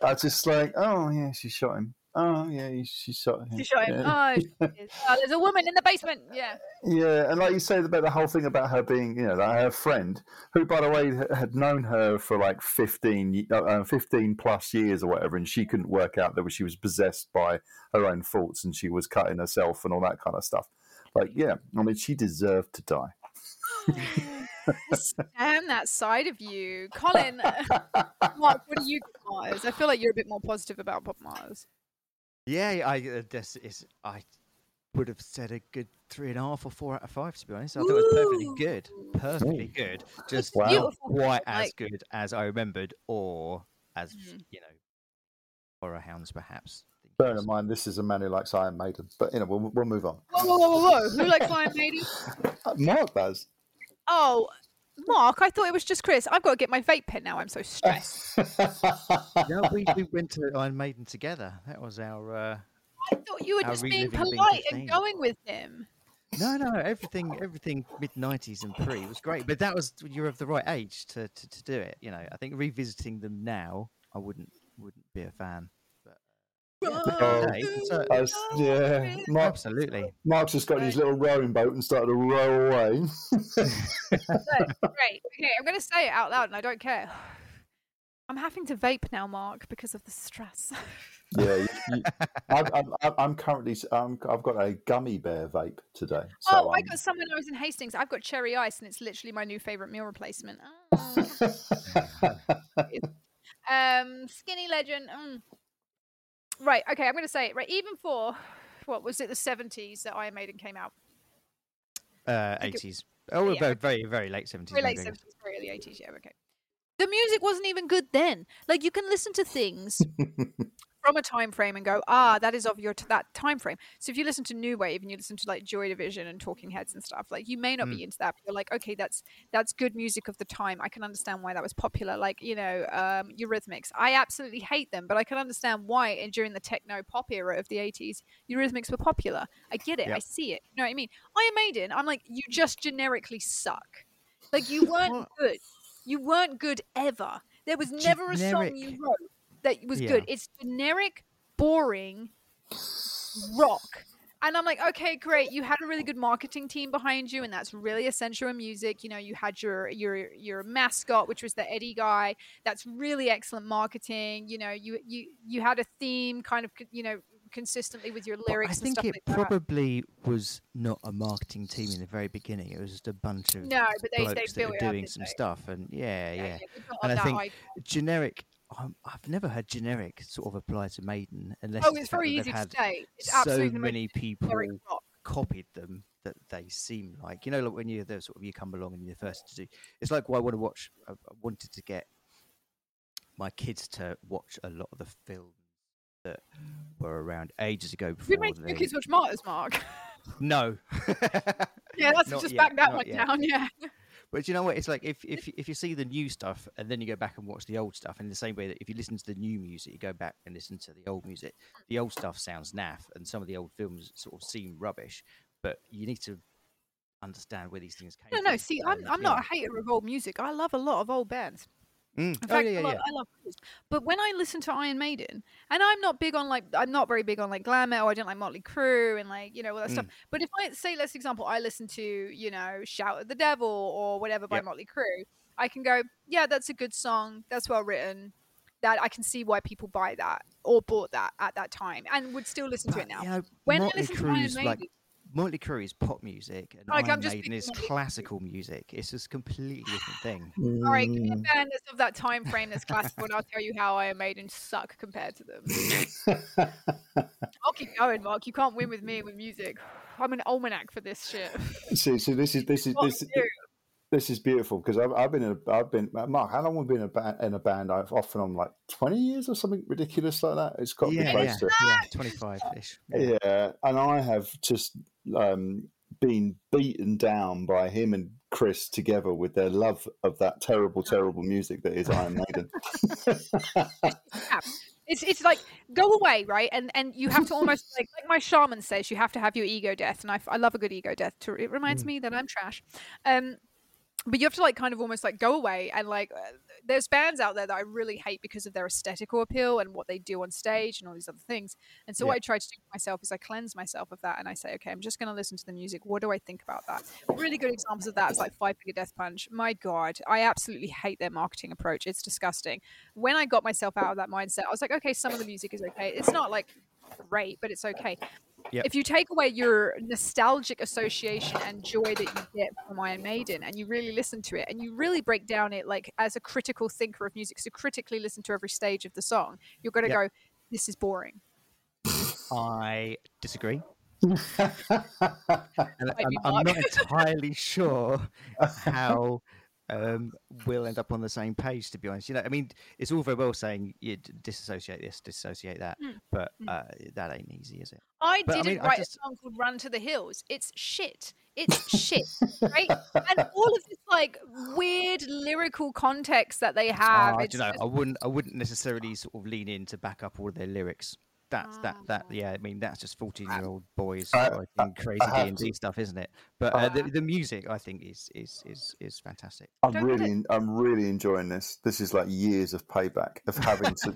I just like oh yeah, she shot him. Oh yeah, she shot him. You shot him. Yeah. Oh, oh, there's a woman in the basement. Yeah. Yeah, and like you say about the whole thing about her being, you know, that her friend, who, by the way, had known her for like 15, uh, uh, 15 plus years or whatever, and she couldn't work out that she was possessed by her own thoughts and she was cutting herself and all that kind of stuff. Like, yeah, I mean, she deserved to die. Damn that side of you, Colin. Mark, what do you give Mars? I feel like you're a bit more positive about Bob Mars. Yeah, I uh, this is I would have said a good three and a half or four out of five to be honest. I thought it was perfectly good, perfectly good. Just Wow. not beautiful, quite as like- good as I remembered, or as Mhm. you know, horror hounds perhaps. Think Bearing was. in mind, this is a man who likes Iron Maiden, but, you know, we'll, we'll move on. Whoa, whoa, whoa, whoa, whoa! Who likes Iron Maiden? Mark does. Oh, Mark, I thought it was just Chris. I've got to get my vape pen now. I'm so stressed. No, we, we went to Iron Maiden together. That was our. Uh... I thought you were just being reliving being polite and going with him. No, no, everything, everything mid '90s and pre was great, but that was you're of the right age to, to, to do it. You know, I think revisiting them now, I wouldn't wouldn't be a fan. But yeah, Oh, so- I s- yeah, Mark, absolutely. Mark's just got his little rowing boat and started to row away. Great. Okay, I'm going to say it out loud and I don't care. I'm having to vape now, Mark, because of the stress. Yeah, you, you, I'm, I'm, I'm- I'm currently um, I've got a gummy bear vape today. So oh, I I'm- got some when I was in Hastings. I've got cherry ice, and it's literally my new favorite meal replacement. Oh. um, skinny legend. Mm. Right. Okay, I'm going to say it. Right. Even for what was it, the 70s that Iron Maiden came out? Uh, 80s. Oh, yeah, very, very, late 70s. Very late maybe. 70s, very early 80s. Yeah. Okay. The music wasn't even good then. Like you can listen to things from a time frame and go, ah, that is of your t- that time frame. So if you listen to New Wave and you listen to like Joy Division and Talking Heads and stuff, like you may not Mm. be into that, but you're like, okay, that's that's good music of the time. I can understand why that was popular. Like you know, um, Eurythmics. I absolutely hate them, but I can understand why. And during the techno pop era of the '80s, Eurythmics were popular. I get it. Yep. I see it. You know what I mean? Iron Maiden. I'm like, you just generically suck. Like you weren't good. You weren't good ever. There was never a song you wrote that was Yeah. good. It's generic, boring rock. And I'm like, okay, great. You had a really good marketing team behind you, and that's really essential in music. You know, you had your your your mascot, which was the Eddie guy. That's really excellent marketing. You know, you you you had a theme, kind of, you know, consistently with your But lyrics. I and think stuff it like that. probably was not a marketing team in the very beginning. It was just a bunch of No, but they they blokes that built were doing some they? stuff, and yeah, yeah. they built And I think generic. I've never heard generic sort of apply to Maiden unless Oh, it's very easy to say. It's so absolutely the most many people copied them that they seem like you know like when you're the sort of you come along and you're the first to do it's like why I want to watch I wanted to get my kids to watch a lot of the films that were around ages ago before make they your kids watch Martyrs, Mark. no yeah, that's just yet, back that one yet. down. Yeah. But you know what? It's like if, if if you see the new stuff and then you go back and watch the old stuff, in the same way that if you listen to the new music, you go back and listen to the old music. The old stuff sounds naff, and some of the old films sort of seem rubbish. But you need to understand where these things came No, from. no. See, I'm I'm not a hater of old music. I love a lot of old bands. Mm. In Oh fact, yeah, I, love, yeah. I love. But when I listen to Iron Maiden, and I'm not big on like I'm not very big on like glam metal. I don't like Motley Crue and like you know all that stuff. Mm. But if I say, let's example, I listen to you know Shout at the Devil or whatever by Yep. Motley Crue, I can go, yeah, that's a good song. That's well written. That I can see why people buy that or bought that at that time and would still listen to it now. you know, when Motley I listen to Iron Maiden, like Motley Crue is pop music, and Like, I'm Iron just Maiden is classical music. It's just a completely different thing. all right, give me a band that's of that time frame that's classical, and I'll tell you how Iron Maiden suck compared to them. I'll keep going, Mark. You can't win with me with music. I'm an almanac for this shit. see, so this is this is Fuck this, this is beautiful because I've, I've been in a, I've been Mark. How long have we been in a, ba- in a band? I've often on like twenty years or something ridiculous like that. It's got to be yeah, close yeah, to. yeah, ah! twenty-five ish. Yeah, and I have just um, been beaten down by him and Chris together with their love of that terrible, terrible music that is Iron Maiden. It's it's like go away, right? And and you have to almost like like my shaman says, you have to have your ego death, and I, I love a good ego death. To, it reminds Mm. me that I'm trash. Um, but you have to like kind of almost like go away and like uh, there's bands out there that I really hate because of their aesthetical appeal and what they do on stage and all these other things. And so what I try to do for myself is I cleanse myself of that and I say, okay, I'm just going to listen to the music. What do I think about that? Really good examples of that is like Five Finger Death Punch. My God, I absolutely hate their marketing approach. It's disgusting. When I got myself out of that mindset, I was like, okay, some of the music is okay. It's not like great, but it's okay. Yep. If you take away your nostalgic association and joy that you get from Iron Maiden and you really listen to it and you really break down it like as a critical thinker of music, so critically listen to every stage of the song, you're going to Yep. go, this is boring. I disagree. And I'm, I'm not entirely sure how um, we'll end up on the same page. To be honest, you know, I mean, it's all very well saying you disassociate this, disassociate that, Mm, but mm. uh, that ain't easy, is it? I But didn't mean, I write just- a song called Run to the Hills. It's shit. It's shit, right? And all of this like weird lyrical context that they have. Ah, it's do you know, just- I wouldn't, I wouldn't necessarily sort of lean in to back up all of their lyrics. That's that, ah. that, Ah. yeah. I mean, that's just fourteen-year-old boys uh, I- writing uh, crazy uh, D and D stuff, isn't it? But uh, the, the music, I think, is is is is fantastic. I'm Don't get really, I'm really enjoying this. This is like years of payback of having to.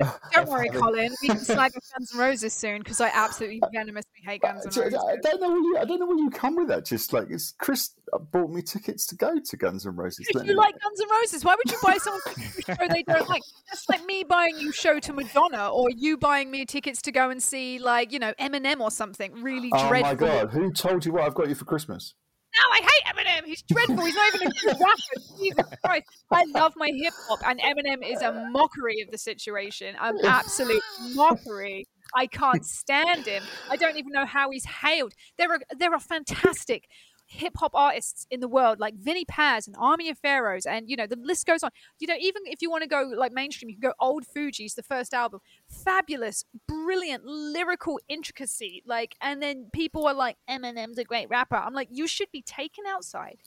Don't worry, Colin. We can slag off Guns N' Roses soon because I absolutely venomously hate uh, Guns N' I Roses. I don't know where you. I don't know where you come with that. Just like it's Chris bought me tickets to go to Guns N' Roses. If you like Guns N' Roses, why would you buy someone a show they don't like? That's like me buying you show to Madonna, or you buying me tickets to go and see like you know Eminem or something really Oh dreadful. my god! Who told you what I've got you for Christmas? No, I hate Eminem. He's dreadful. He's not even a good rapper. Jesus Christ. I love my hip hop, and Eminem is a mockery of the situation. An absolute mockery. I can't stand him. I don't even know how he's hailed. There are there are fantastic hip hop artists in the world like Vinnie Paz and Army of Pharaohs, and you know the list goes on. You know, even if you want to go like mainstream, you can go Old Fugees, the first album, fabulous, brilliant lyrical intricacy. Like, and then people are like, Eminem's a great rapper. I'm like, you should be taken outside,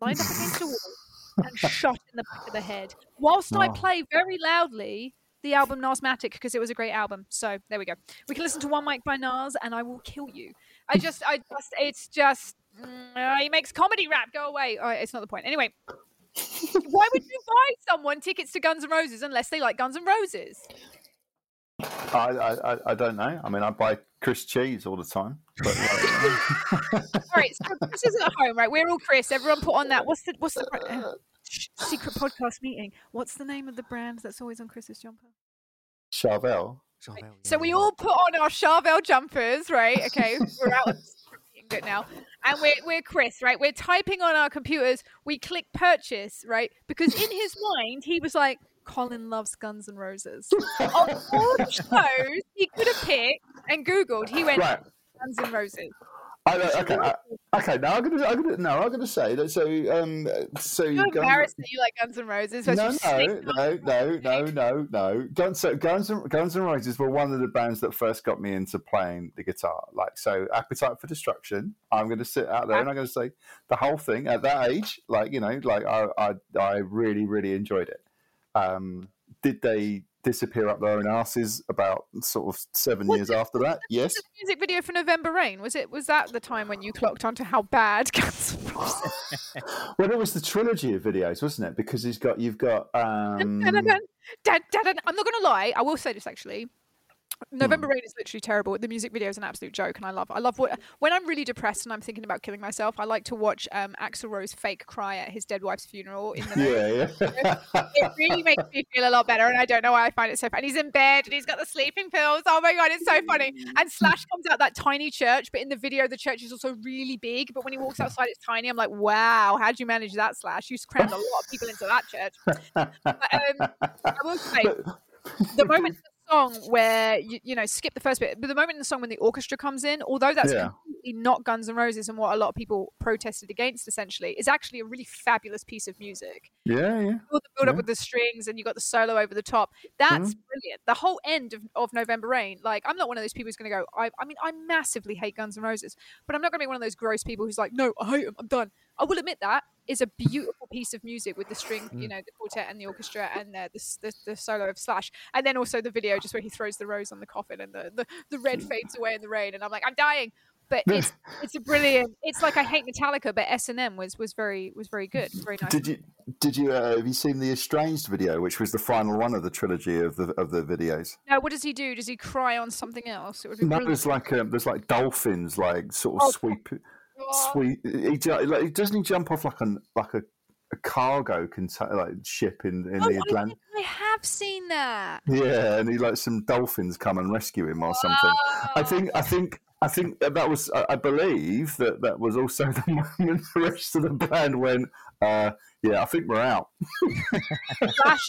lined up against a wall, and shot in the back of the head, whilst I Oh. play very loudly the album Nasmatic because it was a great album. So there we go. We can listen to One Mic by Nas, and I will kill you. I just, I just, it's just, uh, he makes comedy rap. Go away. Oh, it's not the point. Anyway, why would you buy someone tickets to Guns N' Roses unless they like Guns N' Roses? I, I, I- I don't know. I mean, I buy Chris cheese all the time. But like, All right, so Chris isn't at home, right? We're all Chris. Everyone put on that. What's the, what's the uh, sh- secret podcast meeting? What's the name of the brand that's always on Chris's jumper? Charvel. So we all put on our Charvel jumpers, right? Okay, we're out of good now, and we're we're Chris, right? We're typing on our computers. We click purchase, right? Because in his mind, he was like, "Colin loves Guns and Roses." on all the shows he could have picked and Googled, he went Right. Guns and Roses. I, okay. I, okay. Now I'm gonna. I'm gonna. No, I'm gonna say that. So. Um. So. You're embarrassed that you like Guns N' Roses. No, no, no, no, no, no, no. Guns, so Guns, N- Guns N' Roses were one of the bands that first got me into playing the guitar. Like, so Appetite for Destruction. I'm going to sit out there and I'm going to say the whole thing at that age. Like, you know, like I, I, I really, really enjoyed it. Um, did they disappear up their own asses about sort of seven Was years after that? Yes. Music video for November Rain was it? Was that the time when you clocked onto how bad N' Well, it was the trilogy of videos, wasn't it? Because he's got, you've got. Um, dun, dun, dun. I'm not going to lie. I will say this actually. Hmm. November Rain is literally terrible. The music video is an absolute joke, and I love. I love what when I'm really depressed and I'm thinking about killing myself. I like to watch um, Axl Rose fake cry at his dead wife's funeral. In the yeah, yeah. it really makes me feel a lot better, and I don't know why I find it so funny. He's in bed and he's got the sleeping pills. Oh my god, it's so funny. And Slash comes out that tiny church, but in the video, the church is also really big. But when he walks outside, it's tiny. I'm like, wow, how'd you manage that, Slash? You crammed a lot of people into that church. But, um, I will say, the moment song where you, you know skip the first bit, but the moment in the song when the orchestra comes in, although that's Yeah. completely not Guns N' Roses and what a lot of people protested against, essentially, is actually a really fabulous piece of music yeah, yeah. all the build up Yeah. with the strings and you got the solo over the top. That's Mm-hmm. brilliant. The whole end of, of November Rain, like I'm not one of those people who's going to go. I, I mean, I massively hate Guns N' Roses, but I'm not going to be one of those gross people who's like, no, I hate them. I'm done. I will admit that is a beautiful piece of music with the string, Mm. you know, the quartet and the orchestra and the, the the solo of Slash, and then also the video just where he throws the rose on the coffin and the the, the red Mm. fades away in the rain, and I'm like, I'm dying. But it's it's a brilliant. It's like I hate Metallica, but S and M was was very was very good, very nice. Did you did you uh, have you seen the Estranged video, which was the final one of the trilogy of the of the videos? No, what does he do? Does he cry on something else? It would be No, brilliant. there's like um, there's like dolphins, like sort of Oh, sweep, Sweep. He, like, doesn't he jump off like an like a, a cargo container like ship in in oh, the Atlantic? I have seen that. Yeah, and he like some dolphins come and rescue him or something. I think I think. I think that that was. I I believe that that was also the moment the rest of the band went. Uh, yeah, I think we're out. Slash.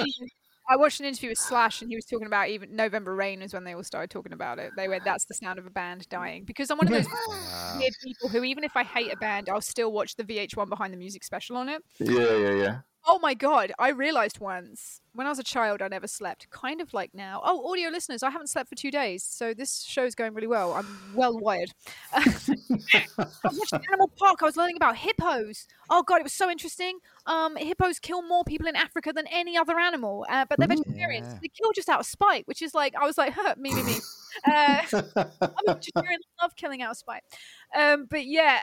Even- I watched an interview with Slash, and he was talking about even November Rain is when they all started talking about it. They went, "That's the sound of a band dying." Because I'm one of those weird people who, even if I hate a band, I'll still watch the VH1 behind the music special on it. Yeah, yeah, yeah. Oh my god! I realized once when I was a child, I never slept. Kind of like now. Oh, audio listeners, I haven't slept for two days, so this show's going really well. I'm well wired. I was watching Animal Park. I was learning about hippos. Oh god, it was so interesting. Um, hippos kill more people in Africa than any other animal, uh, but they're vegetarians. Yeah. They kill just out of spite, which is like I was like, huh, me, me, me. Uh, I'm. I love killing out of spite. Um, but yeah,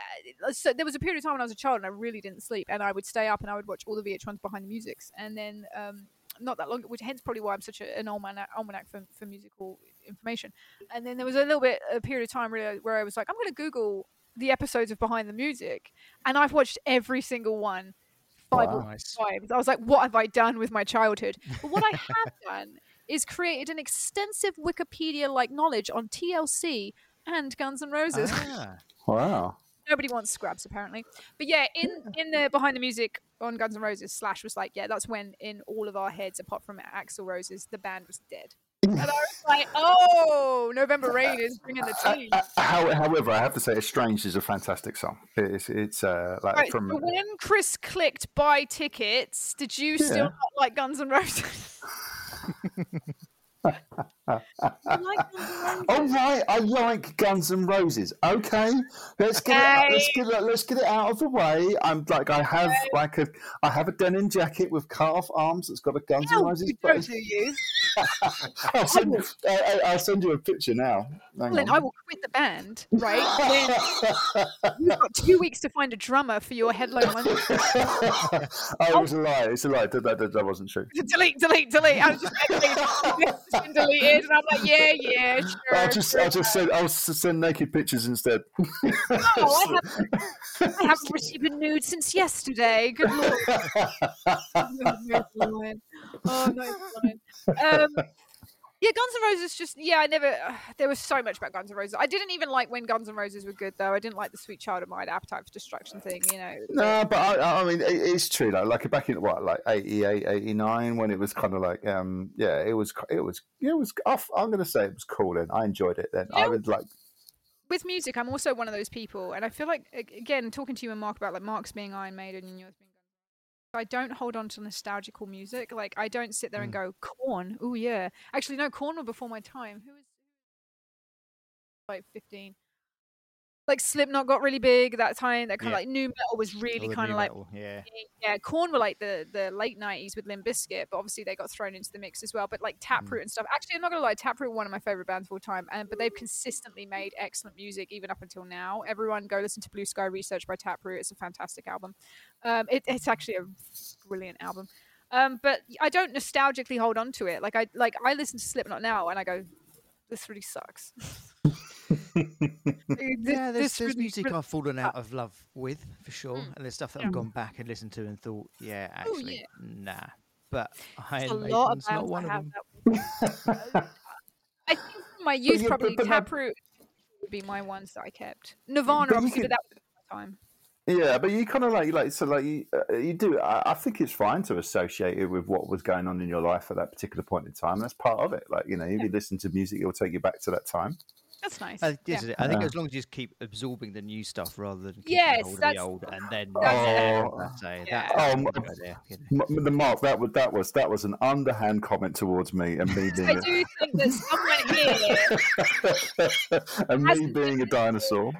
so there was a period of time when I was a child and I really didn't sleep, and I would stay up and I would watch all the VH1s behind the musics, and then um, not that long, which hence probably why I'm such a, an almanac, almanac for, for musical information. And then there was a little bit a period of time really where I was like, I'm going to Google the episodes of Behind the Music, and I've watched every single one five Wow. Nice. times. I was like, what have I done with my childhood? But what I have done is created an extensive Wikipedia like knowledge on TLC and Guns N' Roses. Ah, Wow. Nobody wants scrubs apparently. But yeah, in in the behind the music on Guns N' Roses, Slash was like, yeah, that's when in all of our heads, apart from Axl Rose's, the band was dead. and I was like, "Oh, November Rain is bringing the Uh, tea." uh, however, I have to say, "Estranged" is a fantastic song. It's it's uh, like Right, from so when Chris clicked buy tickets, did you still not like Guns N' Roses? You like Oh right, I like Guns N' Roses. Okay, let's get it. Let's get it. Let's get it out of the way. I'm like, I have like a, I have a denim jacket with cut off arms that's got a Guns N' Hell, Roses. don't, do you? I'll send, I, I, uh, uh, I'll send you a picture now. Hang Colin, on. I will quit the band, right? You've got two weeks to find a drummer for your headline oh, it was a lie. It's a lie. That, that, that, wasn't true. delete, delete, delete. I was just been deleted, and I'm like, yeah, yeah, sure. I'll just. I'll just send, I'll send naked pictures instead. Oh, I haven't, I haven't received a nude since yesterday. Good lord. no, it's fine. Oh no, it's fine. Um, yeah, Guns N' Roses just yeah, I never. Uh, there was so much about Guns N' Roses. I didn't even like when Guns N' Roses were good though. I didn't like the Sweet Child of Mine, Appetite for Destruction thing. You know. No, but I, I mean, it, it's true though. Like back in what, like 88, 89, when it was kind of like, um, yeah, it was, it was, it was. off- I'm going to say it was cool. Then I enjoyed it. Then I You know- would like, with music, I'm also one of those people, and I feel like again talking to you and Mark about like Mark's being Iron Maiden and yours being. I don't hold on to nostalgical music. Like I don't sit there and mm. go Korn. Oh yeah, actually no, Korn were before my time. Who was like 15? Like Slipknot got really big that time. That kind Yeah. of like new metal was really kind of like metal, yeah. yeah, Korn were like the the late nineties with Limp Bizkit, but obviously they got thrown into the mix as well. But like Taproot and stuff. Actually, I'm not gonna lie, Taproot one of my favorite bands of all time, and but they've consistently made excellent music even up until now. Everyone go listen to Blue Sky Research by Taproot. It's a fantastic album. Um, it, it's actually a brilliant album. Um, but I don't nostalgically hold on to it. Like I like I listen to Slipknot now, and I go, this really sucks. Yeah, there's, this there's really- music really- I've fallen out of love with for sure, Mm, and there's stuff that yeah. I've gone back and listened to and thought, yeah, Oh, actually, yeah. nah. But Iron a lot of Maiden's not one I of them. that. I think my youth, you- probably but- but that- Taproot would be my ones that I kept. Nirvana, But you obviously, could- but that was my time. Yeah, but you kind of like, like, so like you, uh, you do. I, I think it's fine to associate it with what was going on in your life at that particular point in time. That's part of it. Like you know, if Yeah. you listen to music, it will take you back to that time. That's nice. Uh, yeah. it. I think Yeah. as long as you just keep absorbing the new stuff rather than keeping Yes, hold of that's- the old, and then That's that's, a, Yeah. that's Oh, a m- good idea, you know. The mark that was that was that was an underhand comment towards me and me being. I do think that someone here and me being a dinosaur.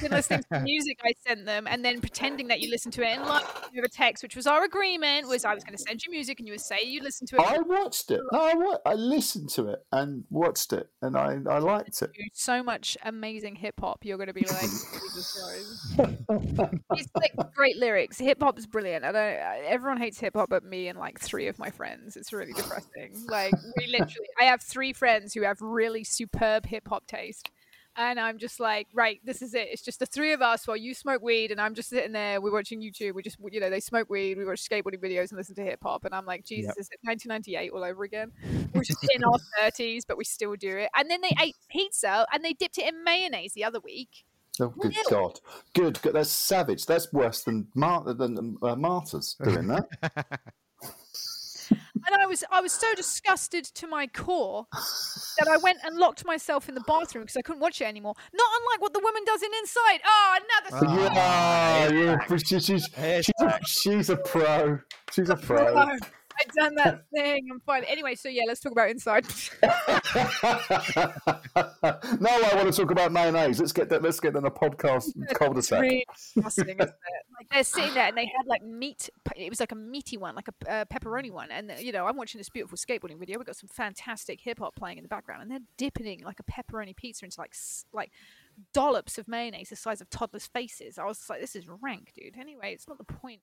Been listening to music I sent them and then pretending that you listened to it and like with a text, which was our agreement, was I was going to send you music and you would say you listened to it. I watched it. I, wa- I listened to it and watched it, and I, I liked it. so much amazing hip hop. You're going to be like, it's like great lyrics. Hip hop is brilliant. I don't. Everyone hates hip hop, but me and like three of my friends. It's really depressing. Like we literally, I have three friends who have really superb hip hop taste. And I'm just like, right, this is it. It's just the three of us while you smoke weed, and I'm just sitting there. We're watching YouTube. We just, you know, they smoke weed. We watch skateboarding videos and listen to hip hop. And I'm like, Jesus, is it 1998 all over again? We're just in our 30s, but we still do it. And then they ate pizza and they dipped it in mayonnaise the other week. Oh, good Ew. God! Good, good. That's savage. That's worse than mar- than uh, martyrs doing that. And I was I was so disgusted to my core that I went and locked myself in the bathroom because I couldn't watch it anymore. Not unlike what the woman does in Inside. Oh, another ah, thing. yeah, yeah. She- she's she's a, she's a pro. She's a pro. I've done that thing. I'm fine. Anyway, so yeah, let's talk about Inside. now I want to talk about mayonnaise. Let's get that. Let's get on a podcast It's cul-de-sac. really disgusting, isn't it? Like they're sitting there and they had like meat. It was like a meaty one, like a uh, pepperoni one. And uh, you know, I'm watching this beautiful skateboarding video. We've got some fantastic hip hop playing in the background, and they're dipping like a pepperoni pizza into like like dollops of mayonnaise the size of toddlers' faces. I was like, this is rank, dude. Anyway, it's not the point.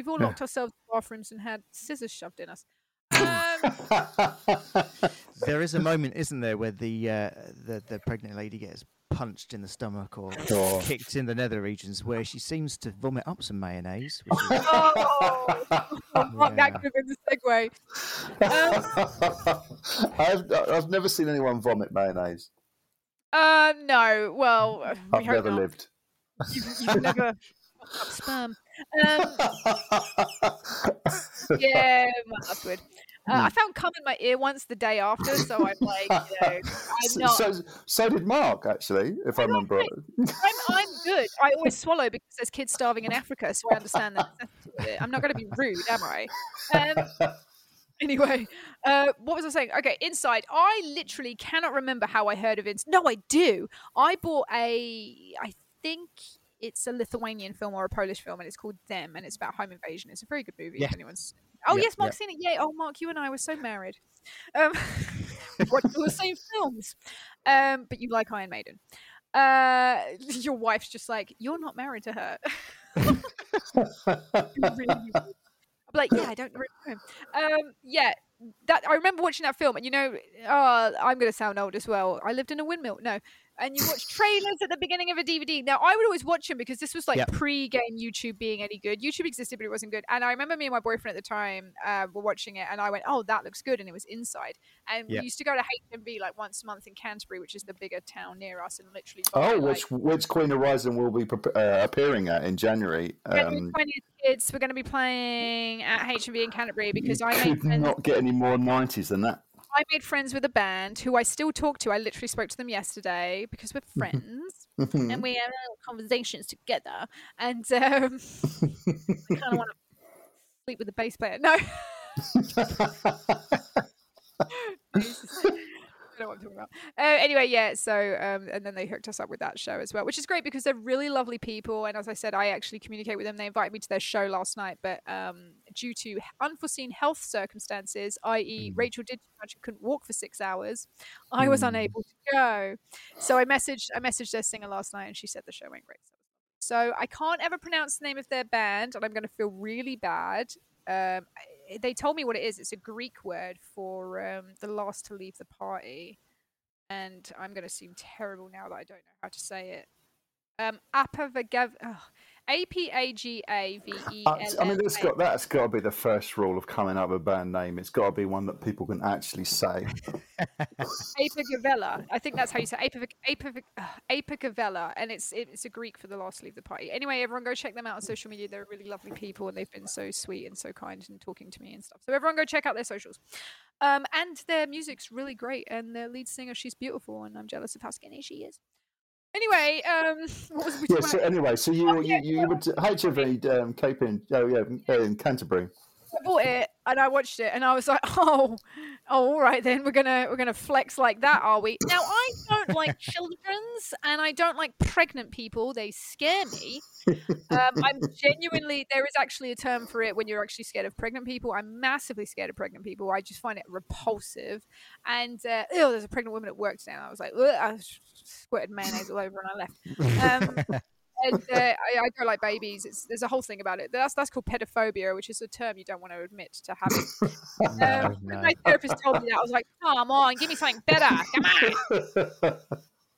We've all Yeah. locked ourselves in bathrooms and had scissors shoved in us. Um, There is a moment, isn't there, where the uh, the the pregnant lady gets punched in the stomach or Oh. kicked in the nether regions, where she seems to vomit up some mayonnaise. Which is, oh, Mark, that could have been the segue. Um, I've I've never seen anyone vomit mayonnaise. Uh, no. Well, we I've never not. lived. You've, you've never fucked up sperm. Um, yeah, that's. Uh, I found cum in my ear once the day after, so I'm like, you know, I'm so, not. so, so did Mark, actually, if I remember right. I'm, I'm good. I always swallow because there's kids starving in Africa, so I understand the necessity of it. I'm not going to be rude, am I? Um, anyway, uh, what was I saying? Okay, Inside. I literally cannot remember how I heard of it. No, I do. I bought a. I think it's a Lithuanian film or a Polish film, and it's called Them, and it's about home invasion. It's a very good movie. Yeah. If anyone's. Oh Yeah, yes, Mark's seen it. Yay! Oh, Mark, you and I were so married. Um, watched the same films. Um, but you like Iron Maiden. Uh, your wife's just like you're not married to her. really. I'm like, yeah, I don't really know. Um, yeah, that I remember watching that film, and you know, oh, I'm going to sound old as well. I lived in a windmill. No, and you watch trailers at the beginning of a DVD. Now, I would always watch them because this was like Yep. pre-game YouTube being any good. YouTube existed, but it wasn't good. And I remember me and my boyfriend at the time uh, were watching it, and I went, "Oh, that looks good," and it was Inside. And Yep. we used to go to HMV like once a month in Canterbury, which is the bigger town near us, and literally. buy, oh, like, which which Queen Horizon will be uh, appearing at in January? Um, 20th, kids, we're going to be playing at HMV in Canterbury because I could not get any more nineties than that. I made friends with a band who I still talk to. I literally spoke to them yesterday because we're friends Mhm. and we have conversations together. And um, I kind of want to sleep with the bass player. No. Know what I'm talking about. Uh, anyway, yeah. So, um, and then they hooked us up with that show as well, which is great because they're really lovely people. And as I said, I actually communicate with them. They invited me to their show last night, but um, due to unforeseen health circumstances, i.e., Mm. Rachel did too much and couldn't walk for six hours, I was Mm. unable to go. So I messaged, I messaged their singer last night, and she said the show went great. So I can't ever pronounce the name of their band, and I'm going to feel really bad. Um, they told me what it is. It's a Greek word for um, the last to leave the party, and I'm going to seem terrible now that I don't know how to say it. Um, Apavagev, A P A G A V E. I mean, that's got that's got to be the first rule of coming up with a band name. It's got to be one that people can actually say. Apagavella. I think that's how you say it. Apag- Apag- Apagavella, and it's it's a Greek for the last leave the party. Anyway, everyone go check them out on social media. They're really lovely people, and they've been so sweet and so kind and talking to me and stuff. So everyone go check out their socials. Um, and their music's really great, and their lead singer, she's beautiful, and I'm jealous of how skinny she is. Anyway, um, what was we Yeah. So anyway, so you Oh, yeah, you, you would HMV um, Cape in oh yeah in Canterbury. I bought it and I watched it and I was like, oh, oh, all right then we're gonna we're gonna flex like that, are we? Now I don't like children's and I don't like pregnant people. They scare me. Um, I'm genuinely there is actually a term for it when you're actually scared of pregnant people. I'm massively scared of pregnant people. I just find it repulsive. And uh, ew, there's a pregnant woman at work today. And I was like, Ugh, I squirted mayonnaise all over and I left. Um, and uh, I, I don't like babies. It's, there's a whole thing about it. That's that's called pedophobia, which is a term you don't want to admit to having. No, Um, no. my therapist told me that, I was like, "Come on, give me something better. Come on."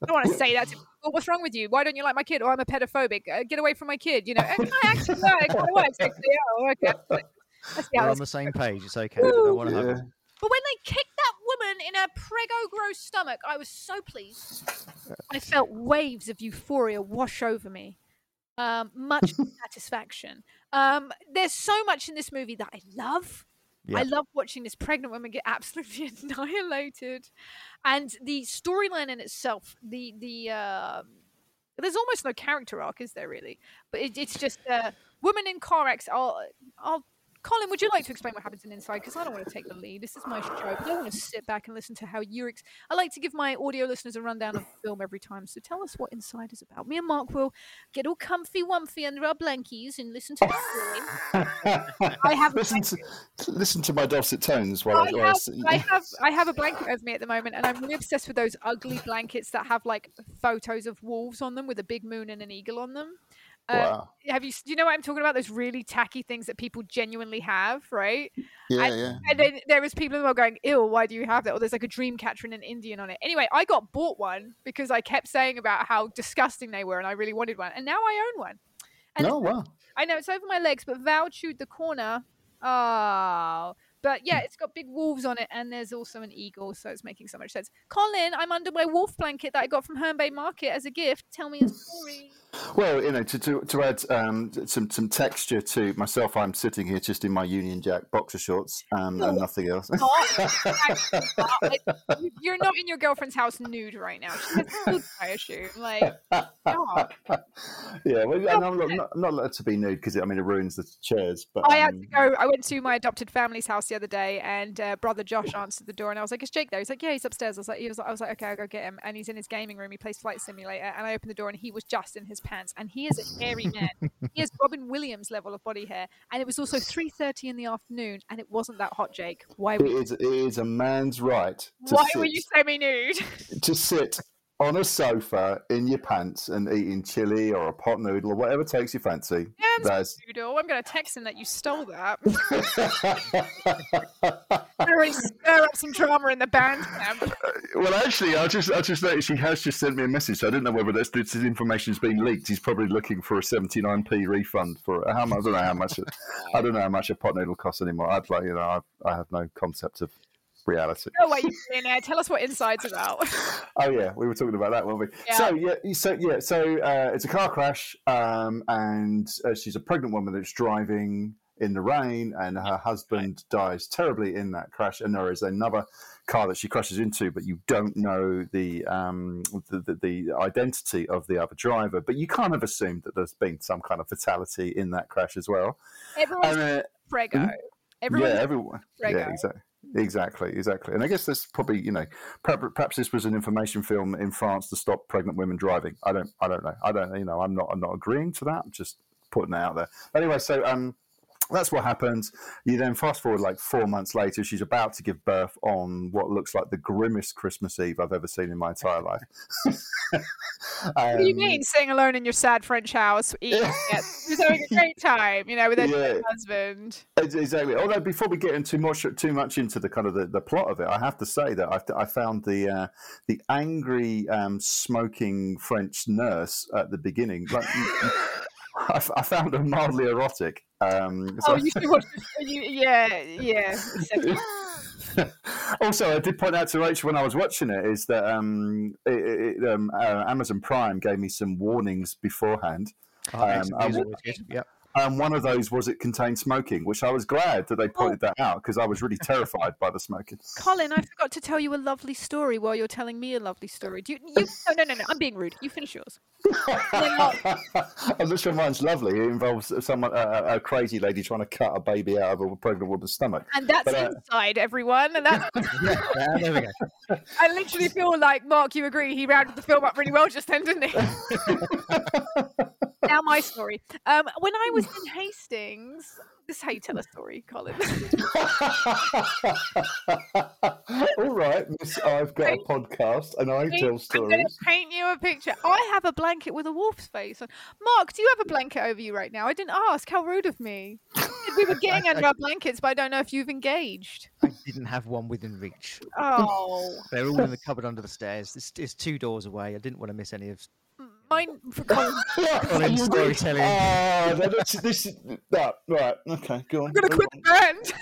I don't want to say that. To well, what's wrong with you? Why don't you like my kid? Oh, I'm a pedophobic. Uh, get away from my kid. You know, and I actually no, it kind of works. Actually. Oh, okay. Let's see how We're on the same page. It's okay. I don't want to Yeah. But when they kicked that woman in her prego gross stomach, I was so pleased. I felt waves of euphoria wash over me. Um, much satisfaction. Um, there's so much in this movie that I love. I love watching this pregnant woman get absolutely annihilated, and the storyline in itself. The the um there's almost no character arc, is there really? But it, it's just uh, woman in car accident. I'll, I'll Colin, would you like to explain what happens in Inside? Because I don't want to take the lead. This is my show. But I want to sit back and listen to how you. Ex- I like to give my audio listeners a rundown of the film every time. So tell us what Inside is about. Me and Mark will get all comfy, wumpy under our blankies and listen to the story. I have listen to listen to my dulcet tones while I, I I have, s- I have I have a blanket over me at the moment, and I'm really obsessed with those ugly blankets that have like photos of wolves on them with a big moon and an eagle on them. Um, wow. Have you? Do you know what I'm talking about? Those really tacky things that people genuinely have, right? Yeah, I- yeah. And then there is people who are going, "Ill, why do you have that?" Or there's like a dream catcher and an Indian on it. Anyway, I got bought one because I kept saying about how disgusting they were, and I really wanted one, and now I own one. And No, wow. I know it's over my legs, but Val chewed the corner. Oh, but yeah, it's got big wolves on it, and there's also an eagle, so it's making so much sense. Colin, I'm under my wolf blanket that I got from Herne Bay Market as a gift. Tell me a story. Well, you know, to to, to add um, some some texture to myself, I'm sitting here just in my Union Jack boxer shorts um, No, and nothing else. Not- actually not. Like, you- you're not in your girlfriend's house nude right now. She has I assume. Like, yeah, well, and I'm not, not, not allowed to be nude because I mean it ruins the chairs. But I had to um, go. I went to my adopted family's house the other day, and uh, brother Josh answered the door, and I was like, "Is Jake there?" He's like, "Yeah, he's upstairs." I was like, "He was." I was like, "Okay, I'll go get him." And he's in his gaming room. He plays Flight Simulator, and I opened the door, and he was just in his pants, and he is a hairy man. he has Robin Williams level of body hair, and it was also three thirty in the afternoon, and it wasn't that hot, Jake. Why? It you, is, it is a man's right to why sit, were you semi-nude? to sit on a sofa in your pants and eating chili or a pot noodle or whatever takes your fancy. That's noodle. Oh, I'm going to text him that you stole that. Already stir up some drama in the band camp. well, actually, I just I just noticed he has just sent me a message. So I didn't know whether this, this information has been leaked. He's probably looking for a 79p refund for how much. I don't know how much. I don't know how much a pot noodle costs anymore. I'd like you know I, I have no concept of reality. You billionaire. Tell us what Inside's about. Oh yeah, we were talking about that, weren't we? Yeah. So yeah, so yeah, so uh, it's a car crash, um, and uh, she's a pregnant woman that's driving in the rain, and her husband dies terribly in that crash. And there is another car that she crashes into, but you don't know the um, the, the, the identity of the other driver. But you kind of assume that there's been some kind of fatality in that crash as well. Everyone's And, uh, Frego. Everyone's yeah, everyone. Frego. Yeah, exactly. Exactly, exactly. And I guess this probably, you know, perhaps, this was an information film in France to stop pregnant women driving. I don't, I don't know. I don't, you know, I'm not, I'm not agreeing to that. I'm just putting it out there. Anyway, so um, that's what happens. You then fast forward like four months later. She's about to give birth on what looks like the grimmest Christmas Eve I've ever seen in my entire life. What do you Um, mean, sitting alone in your sad French house, eating it? Having a great time, you know, with her Yeah. husband. Exactly. Although before we get into much too much into the kind of the, the plot of it, I have to say that I, I found the uh, the angry um, smoking French nurse at the beginning. Like, I, f- I found them mildly erotic. Um, so- Oh, you should watch this. You, yeah, yeah. also, I did point out to Rachel when I was watching it is that um, it, it, um, uh, Amazon Prime gave me some warnings beforehand. Oh, excellent. I These are w- always good. Yep. And one of those was it contained smoking, which I was glad that they pointed that out because I was really terrified by the smoking. Colin, I forgot to tell you a lovely story while you're telling me a lovely story. Do you? you no, no, no, no. I'm being rude. You finish yours. I'm not sure mine's lovely. It involves someone, a, a crazy lady trying to cut a baby out of a pregnant woman's stomach. And that's But, uh, inside, everyone. And that's, yeah, there we go. I literally feel like Mark. You agree? He rounded the film up really well just then, didn't he? now my story. Um, when I was in Hastings, this is how you tell a story, Colin. All right, Miss, I've got a podcast and I tell I'm stories. paint you a picture. I have a blanket with a wolf's face on. Mark, do you have a blanket over you right now? I didn't ask. How rude of me. we were getting under our blankets, but I don't know if you've engaged. I didn't have one within reach. Oh, They're all in the cupboard under the stairs. It's, it's two doors away. I didn't want to miss any of mm. Mine for Colin. Colin's storytelling. Ah, that- this, this is that right. Okay, go on. I'm gonna go quit the band.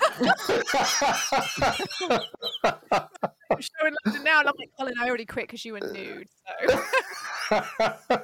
I'm showing London now, and I'm like, Colin, I already quit because you were nude. So.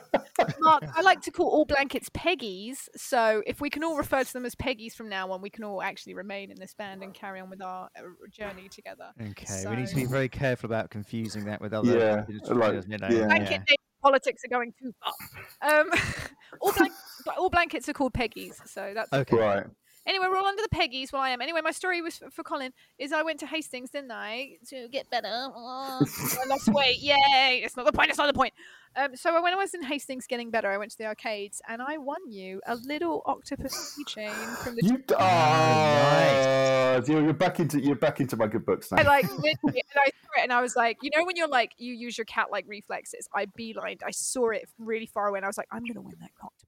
Mark, I like to call all blankets Peggies. So if we can all refer to them as Peggies from now on, we can all actually remain in this band and carry on with our uh, journey together. Okay, we need to be very careful about confusing that with other. Yeah, like- you know, yeah. Blanket name politics are going too far. Um, all, blank- all blankets are called Peggies. So that's Okay. right. Anyway, we're all under the Peggies. Well, I am. Anyway, my story was for, for Colin. Is I went to Hastings, didn't I, to get better. Oh, I lost weight. Yay! It's not the point. It's not the point. Um, so when I was in Hastings getting better, I went to the arcades and I won you a little octopus keychain from the. You, Oh, you're, you're back into you're back into my good books now. I like and I saw it and I was like, you know, when you're like, you use your cat like reflexes. I beelined. I saw it really far away and I was like, I'm gonna win that octopus.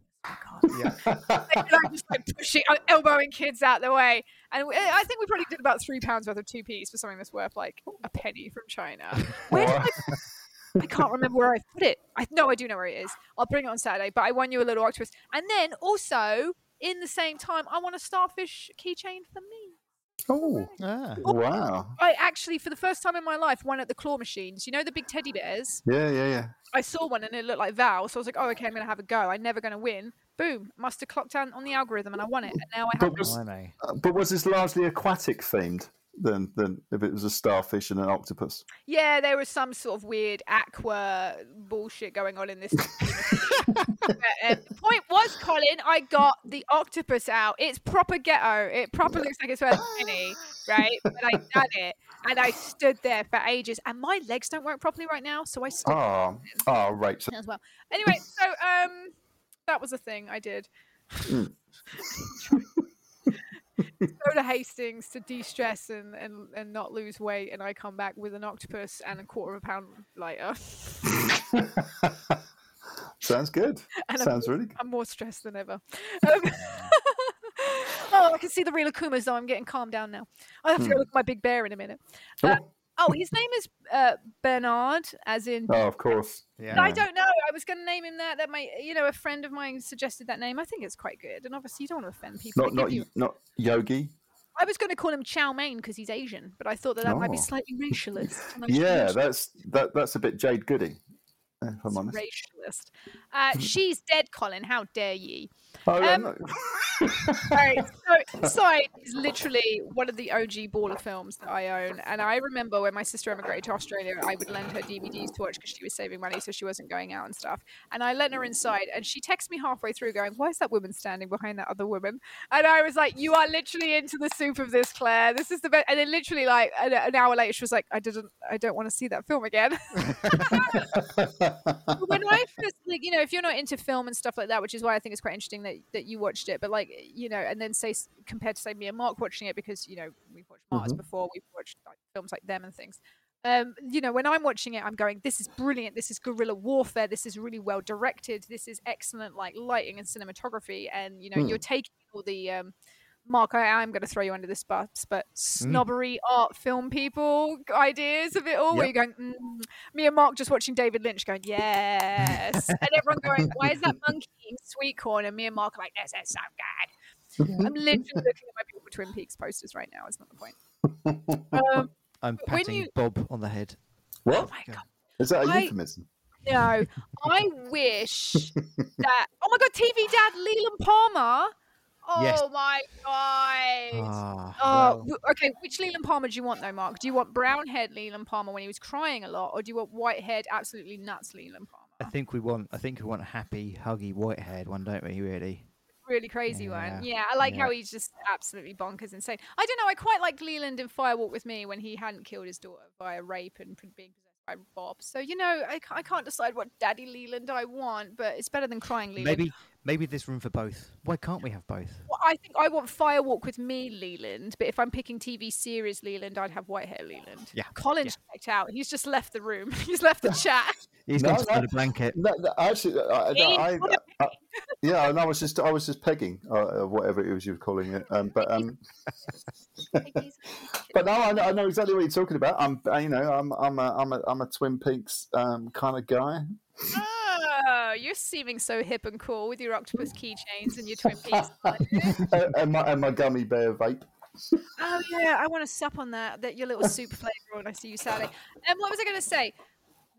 Yeah. and I'm just like pushing, uh, elbowing kids out the way. And I think we probably did about three pounds worth of two P's for something that's worth like a penny from China. Where did I? I can't remember where I put it. I know I do know where it is. I'll bring it on Saturday. But I won you a little octopus, and then also in the same time, I want a starfish keychain for me. Oh, Ah. wow. I actually, for the first time in my life, won at the claw machines. You know the big teddy bears? Yeah, yeah, yeah. I saw one and it looked like Val, so I was like, oh, okay, I'm going to have a go. I'm never going to win. Boom. Must have clocked down on the algorithm and I won it. And now I have. But was, Blimey. uh, but was this largely aquatic themed than than if it was a starfish and an octopus? Yeah, there was some sort of weird aqua bullshit going on in this. But, the point was, Colin, I got the octopus out. It's proper ghetto. It proper looks like it's worth a penny, right? But I done it, and I stood there for ages, and my legs don't work properly right now, so I stood Oh, oh, right. As well. Anyway, so um, that was a thing I did. Mm. Go to Hastings to de-stress and, and, and not lose weight, and I come back with an octopus and a quarter of a pound lighter. sounds good. And I'm Sounds really good. I'm more stressed than ever. Um, oh, I can see the real Akumas though. I'm getting calmed down now. I have to go Hmm. look at my big bear in a minute. Uh, oh, his name is uh, Bernard, as in. Oh, of course. Yeah. I don't know. I was going to name him that. That my, you know, a friend of mine suggested that name. I think it's quite good, and obviously you don't want to offend people. Not not you- not Yogi. I was going to call him Chow Mein because he's Asian, but I thought that that might be Oh. slightly racialist. Yeah, that's that that's a bit Jade Goody. If I'm to honest. racialist. Uh, she's dead, Colin. How dare ye? Oh, Um. Right. So, Side is literally one of the OG baller films that I own. And I remember when my sister emigrated to Australia, I would lend her DVDs to watch because she was saving money so she wasn't going out and stuff. And I lent her inside and she texted me halfway through going, Why is that woman standing behind that other woman? And I was like, You are literally into the soup of this, Claire. This is the best. And then literally like an, an hour later, she was like, I didn't, I don't want to see that film again. When I first, like, you know, if you're not into film and stuff like that, which is why I think it's quite interesting that, that you watched it, but like, you know, and then say compared to say me and Mark watching it because you know we've watched Martyrs before, we've watched like, films like them and things. Um, you know, when I'm watching it, I'm going, "This is brilliant. This is guerrilla warfare. This is really well directed. This is excellent, like lighting and cinematography." And you know, you're taking all the um, Mark, I am going to throw you under this bus, but snobbery art film people ideas of it all, where Yep. you're going, mm. me and Mark just watching David Lynch going, yes. and everyone going, why is that monkey eating sweet corn? And me and Mark are like, this is so good. I'm literally looking at my beautiful Twin Peaks posters right now. It's not the point. Um, I'm But patting you- Bob on the head. oh what my God. is that a I- euphemism? No, I wish that. Oh my God, TV dad Leland Palmer. Oh Yes. my God. Ah, Oh, well, okay. Which Leland Palmer do you want, though, Mark? Do you want brown-haired Leland Palmer when he was crying a lot, or do you want white-haired, absolutely nuts Leland Palmer? I think we want. I think we want a happy, huggy, white-haired one, don't we? Really? Really crazy one. Yeah, Yeah, I like how he's just absolutely bonkers and insane. I don't know. I quite like Leland in Fire Walk with Me when he hadn't killed his daughter via rape and being possessed by Bob. So you know, I, I can't decide what Daddy Leland I want, but it's better than crying Leland. Maybe, maybe there's room for both. Why can't we have both? Well, I think I want Fire Walk with Me Leland, but if I'm picking TV series Leland, I'd have white hair Leland. Yeah, Colin's checked out. He's just left the room. He's left the chat. He's No, gone to no. a blanket. No, no, actually, I, Hey, I, I, I, yeah, and I was just, I was just pegging, uh, uh, whatever it was you were calling it. Um, but, um, but no, I know, I know exactly what you're talking about. I'm, uh, you know, I'm, I'm a, I'm a, I'm a Twin Peaks um, kind of guy. Oh, you're seeming so hip and cool with your octopus keychains and your Twin Peaks. And my, and my gummy bear vape. Oh yeah, I want to sup on that. That your little soup flavour when I see you Saturday. And um, what was I going to say?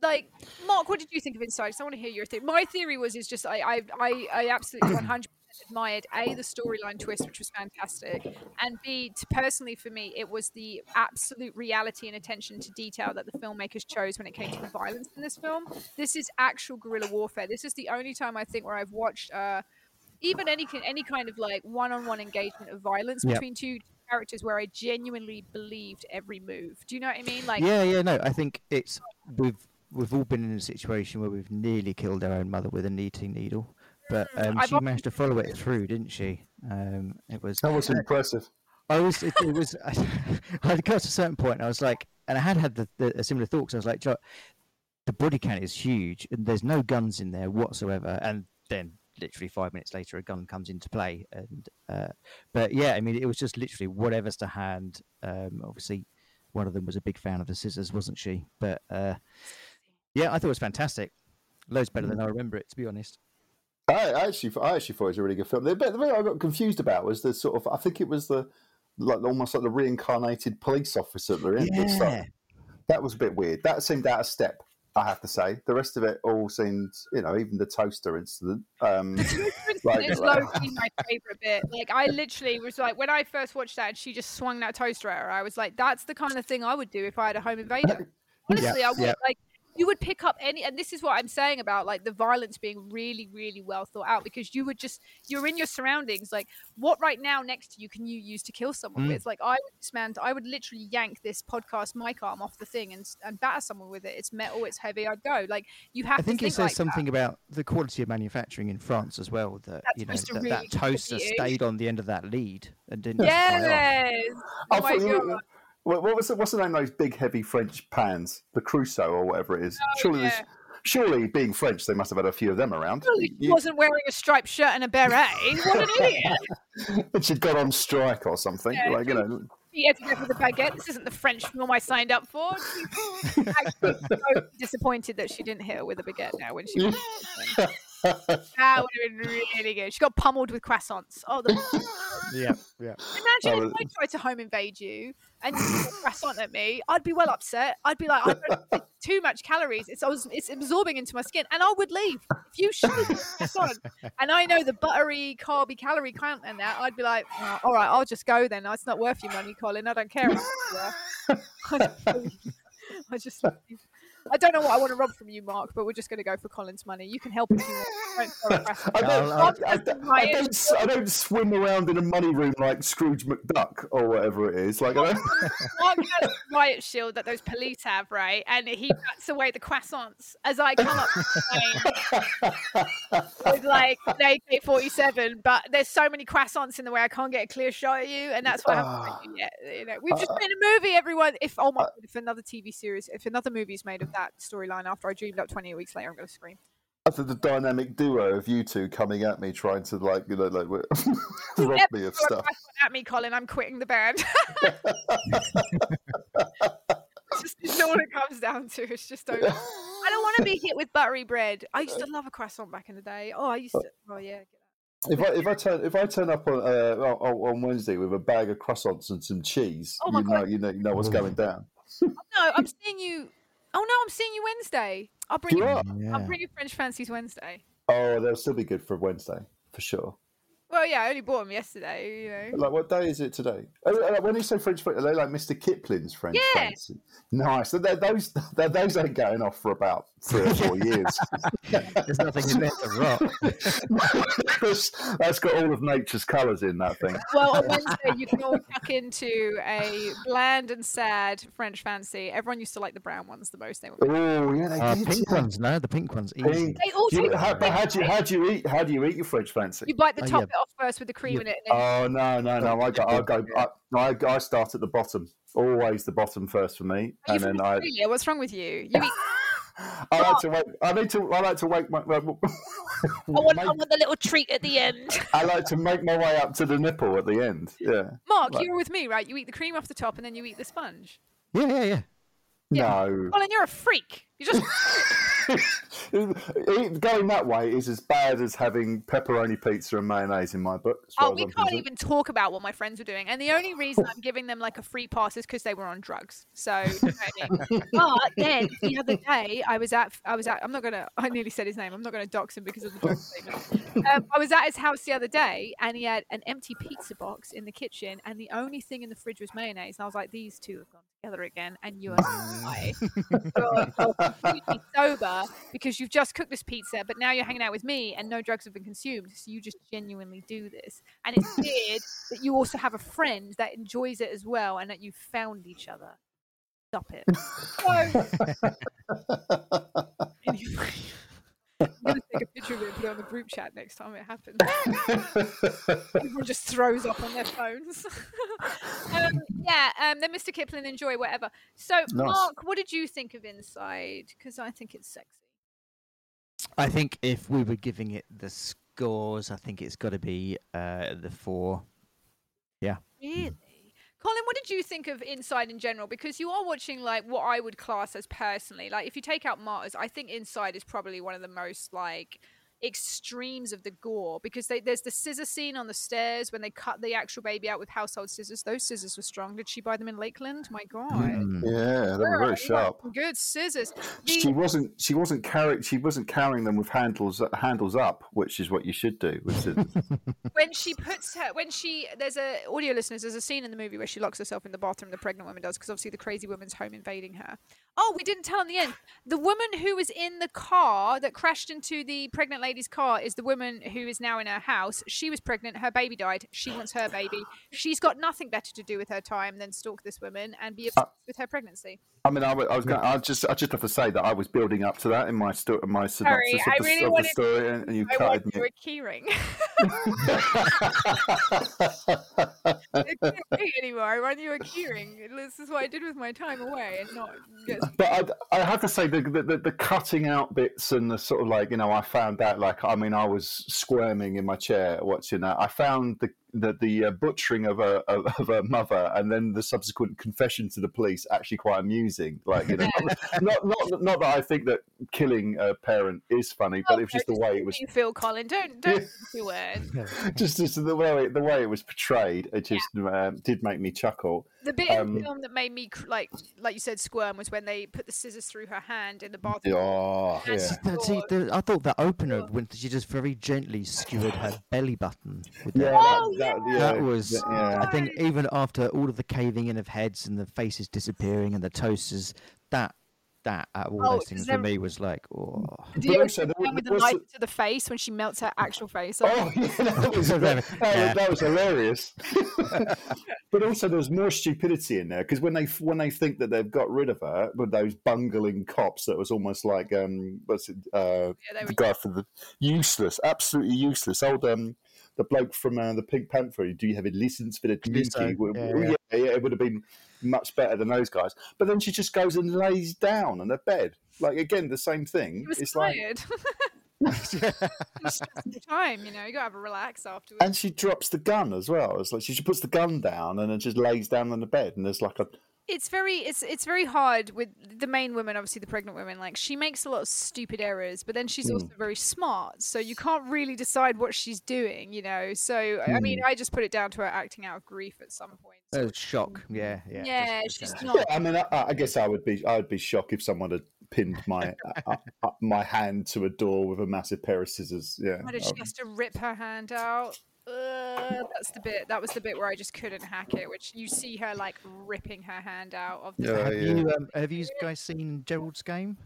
Like, Mark, what did you think of Inside? I want to hear your theory. My theory was is just I I I, I absolutely one hundred admired a the storyline twist, which was fantastic, and b to, personally for me it was the absolute reality and attention to detail that the filmmakers chose when it came to the violence in this film. This is actual guerrilla warfare. This is the only time I think where I've watched. Uh, even any any kind of like one-on-one engagement of violence Yep. between two characters where I genuinely believed every move. Do you know what I mean? Like, yeah, yeah, no. I think it's we've we've all been in a situation where we've nearly killed our own mother with a knitting needle, but um, she al- managed to follow it through, didn't she? Um, it was. That was impressive. I was. It, it was. I had got to a certain point. I was like, and I had had the, the a similar thoughts. I was like, "Jo- the body count is huge, and there's no guns in there whatsoever. And then, literally five minutes later, a gun comes into play. And uh, but yeah, I mean, it was just literally whatever's to hand. Um, obviously, one of them was a big fan of the scissors, wasn't she? But uh, yeah, I thought it was fantastic. Loads better than I remember it, to be honest. I I actually, I actually thought it was a really good film. The bit, the bit I got confused about was the sort of, I think it was the like almost like the reincarnated police officer at the end. at the start. Yeah. That was a bit weird. That seemed out of step. I have to say. The rest of it all seemed, you know, even the toaster incident. Um, Like- it's low key my favorite bit. Like I literally was like, when I first watched that, and she just swung that toaster at her. I was like, that's the kind of thing I would do if I had a home invader. Honestly, I would yeah. like. You would pick up any, and this is what I'm saying about like the violence being really, really well thought out because you would just you're in your surroundings. Like, what right now next to you can you use to kill someone Mm. with? Like, I would just man, I would literally yank this podcast mic arm off the thing and and batter someone with it. It's metal, it's heavy. I'd go. Like, you have I think to it says like that. something about the quality of manufacturing in France as well. That That's you know that, really that toaster stayed on the end of that lead and didn't. just fly off. Yes. Oh my thought you- god. What, what was the, what's the name of those big heavy French pans? The Creuset or whatever it is. Oh, surely, Oh, yeah. surely being French, they must have had a few of them around. Surely he You- wasn't wearing a striped shirt and a beret. What an idiot! and she'd got on strike or something. Yeah. Like you know, He had to go for the baguette. This isn't the French film I signed up for. Actually, so disappointed that she didn't hit her with a baguette now when she. That would have been really good. She got pummeled with croissants. Oh, the... Yeah, yeah. imagine Oh, if I tried to home invade you and you threw a croissant at me. I'd be well upset. I'd be like, I don't too much calories. It's was, it's absorbing into my skin, and I would leave. If you showed me croissant, and I know the buttery, carby, calorie count and that, I'd be like, "Oh, all right, I'll just go then. It's not worth your money, Colin. I don't care. I just, I just, I don't know what I want to rob from you, Mark, but we're just going to go for Colin's money. You can help if you want. Don't throw a croissant. I don't, I'll- I, I'll- don't- I, don't, s- I don't swim around in a money room like Scrooge McDuck or whatever it is. Like I don't, Mark has a riot shield that those police have, right? And he bats away the croissants as I come up with like an AK 47. But there's so many croissants in the way, I can't get a clear shot at you. And that's what haven't Ah. you know, we've just made a movie, everyone. If, oh my God, if another TV series, if another movie is made of that storyline after I dreamed up 28 weeks later, I'm going to scream. after the dynamic duo of you two coming at me, trying to like you know like rob me of stuff. At me, Colin, I'm quitting the band. It's just not what it comes down to. It's just don't. I don't want to be hit with buttery bread. I used to love a croissant back in the day. Oh, I used to. Oh yeah. If I if I turn if I turn up on uh, on, Wednesday with a bag of croissants and some cheese, Oh you know you know you know what's going down. No, I'm seeing you. Oh no, I'm seeing you Wednesday. I'll bring You you. Yeah. I'll bring you French fancies Wednesday. Oh, they'll still be good for Wednesday for sure. Well, yeah, I only bought them yesterday. You know. Like what day is it today? Oh, uh, when you say French, are they like Mr. Kipling's French Yeah. fancy? Nice. They're- those they're- those ain't going off for about three or four years. There's nothing in there to rot. That's- that's got all of nature's colours in that thing. Well, on Wednesday you can all tuck into a bland and sad French fancy. Everyone used to like the brown ones the most. They were. Oh yeah, they Uh, did. pink yeah. ones, no, the pink ones. Easy. Pink. They all Do you, taste how, but how do you how do you eat how do you eat your French fancy? You bite the Oh, top yeah. bit off first with the cream in it. Oh no no no! I go I go I, I, I start at the bottom. Always the bottom first for me, Are you and from then I Australia? What's wrong with you? You eat. I like to wake. I need to. I like to wake my. I want, I want the little treat at the end. I like to make my way up to the nipple at the end. Yeah. Mark, Right. you were with me, right? You eat the cream off the top and then you eat the sponge. Yeah, yeah, yeah. Yeah. No. Colin, you're a freak. You just Going that way is as bad as having pepperoni pizza and mayonnaise in my book. oh, we can't even talk about what my friends were doing, and the only reason I'm giving them like a free pass is because they were on drugs. So, you know I mean? but then the other day, I was at, I was at, I'm not gonna, I nearly said his name. I'm not gonna dox him because of the drug statement. Um, I was at his house the other day, and he had an empty pizza box in the kitchen, and the only thing in the fridge was mayonnaise. And I was like, these two have gone together again, and you are high. You're- you're completely sober because you've just cooked this pizza, but now you're hanging out with me and no drugs have been consumed. So you just genuinely do this. And it's weird that you also have a friend that enjoys it as well and that you found each other. Stop it. So, anyway, I'm going to take a picture of it and put it on the group chat next time it happens. Everyone just throws up on their phones. um, yeah, um, then Mr. Kipling, enjoy whatever. So, Mark, what did you think of Inside? Because I think it's sexy. I think if we were giving it the scores, I think it's got to be uh, the four. Yeah. Really? Colin, what did you think of Inside in general? Because you are watching like what I would class as personally, like if you take out Martyrs, I think Inside is probably one of the most like extremes of the gore because they, there's the scissor scene on the stairs when they cut the actual baby out with household scissors. Those scissors were strong. Did she buy them in Lakeland? My God. Mm. Yeah, they were very sharp. Good scissors. She wasn't. She wasn't carrying. She wasn't carrying them with handles handles up, which is what you should do. With scissors. when she puts her when she there's a audio listeners there's a scene in the movie where she locks herself in the bathroom the pregnant woman does because obviously the crazy woman's home invading her oh we didn't tell in the end the woman who was in the car that crashed into the pregnant lady's car is the woman who is now in her house she was pregnant her baby died she wants her baby she's got nothing better to do with her time than stalk this woman and be uh, obsessed with her pregnancy I mean, I, wa- I was going. I just. I just have to say that I was building up to that in my sto- my synopsis I of, the, really of the wanted- story, and, and you i cutted you me. a keyring I can't anymore. I want you a keyring. This is what I did with my time away, and not but I, I have to say the, the the cutting out bits and the sort of like you know I found out like I mean I was squirming in my chair watching that. I found the the, the uh, butchering of a of, of a mother and then the subsequent confession to the police actually quite amusing. Like you know, not not not that I think that killing a parent is funny, but Oh, it was just the way it was you feel, Colin. Don't don't do it. just, just the way the way it was portrayed. It just um, did make me chuckle. The bit in Um, the film that made me like, like you said, squirm was when they put the scissors through her hand in the bathroom. Oh, yeah. see, the, I thought that opener when she just very gently skewered her belly button. With Yeah, that. Oh, that, that, That was, yeah. I think, even after all of the caving in of heads and the faces disappearing and the toasters, that that out of all Oh, those things is for me was like, oh. Did But you also also there with the there was knife to the face when she melts her actual face? off? Oh, yeah, that was, that, yeah. that was hilarious. but also, there was more stupidity in there because when they when they think that they've got rid of her with those bungling cops, that was almost like um, what's it? Uh, Yeah, the guy for the useless, absolutely useless. Old um, the bloke from uh, the Pink Panther. Do you have a license for the Clouseau, community? Well, yeah, well, yeah. yeah, yeah, it would have been much better than those guys. But then she just goes and lays down on her bed. Like again, the same thing. He was it's like. It's just time, you know. You gotta have a relax afterwards. and she drops the gun as well. It's like she puts the gun down and then just lays down on the bed, and there's like a it's very it's it's very hard with the main woman obviously the pregnant woman like she makes a lot of stupid errors but then she's Hmm. also very smart so you can't really decide what she's doing you know so i Hmm. mean i just put it down to her acting out of grief at some point so- Uh, shock, yeah, yeah. yeah, just- just she's kinda- not I mean, I, I guess I would be I would be shocked if someone had pinned my uh, uh, my hand to a door with a massive pair of scissors. Yeah, Why did she Um, has to rip her hand out? Uh, that's the bit. That was the bit where I just couldn't hack it. Which you see her like ripping her hand out of the. Yeah, have yeah. you um, have you guys seen Gerald's game?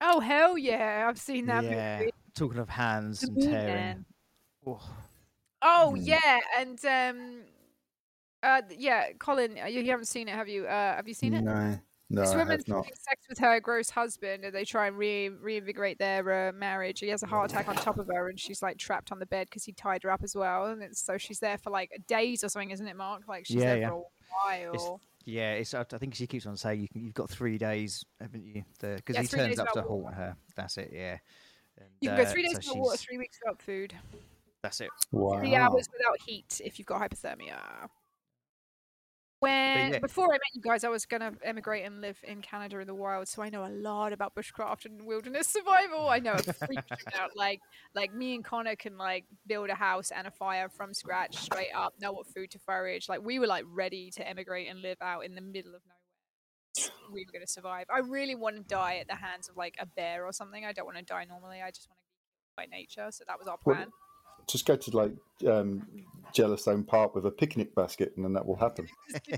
Oh hell yeah! I've seen that yeah. movie. Talking of hands and tearing. Man. Oh, Oh Mm. yeah, and um, uh, yeah, Colin, uh, you, you haven't seen it, have you? Uh, have you seen it? no, no, this woman's not. having sex with her gross husband, and they try and re- reinvigorate their uh, marriage. He has a heart attack on top of her, and she's like trapped on the bed because he tied her up as well. And it's, so she's there for like days or something, isn't it, Mark? Like she's Yeah, there yeah. for a while. yeah. It's. I I think she keeps on saying you can, you've got three days, haven't you? Because Yeah, he turns up to haunt her. That's it. Yeah. And, You can go uh, three days so without water, three weeks without food, That's it. three hours without heat if you've got hypothermia. When yeah. before I met you guys, I was gonna emigrate and live in Canada in the wild, so I know a lot about bushcraft and wilderness survival. I know about like like me and Connor can like build a house and a fire from scratch, straight up, know what food to forage. Like we were like ready to emigrate and live out in the middle of nowhere. We were gonna survive. I really want to die at the hands of like a bear or something. I don't want to die normally. I just want to be by nature. So that was our Well, plan. Just go to like um, Yellowstone Park with a picnic basket, and then that will happen.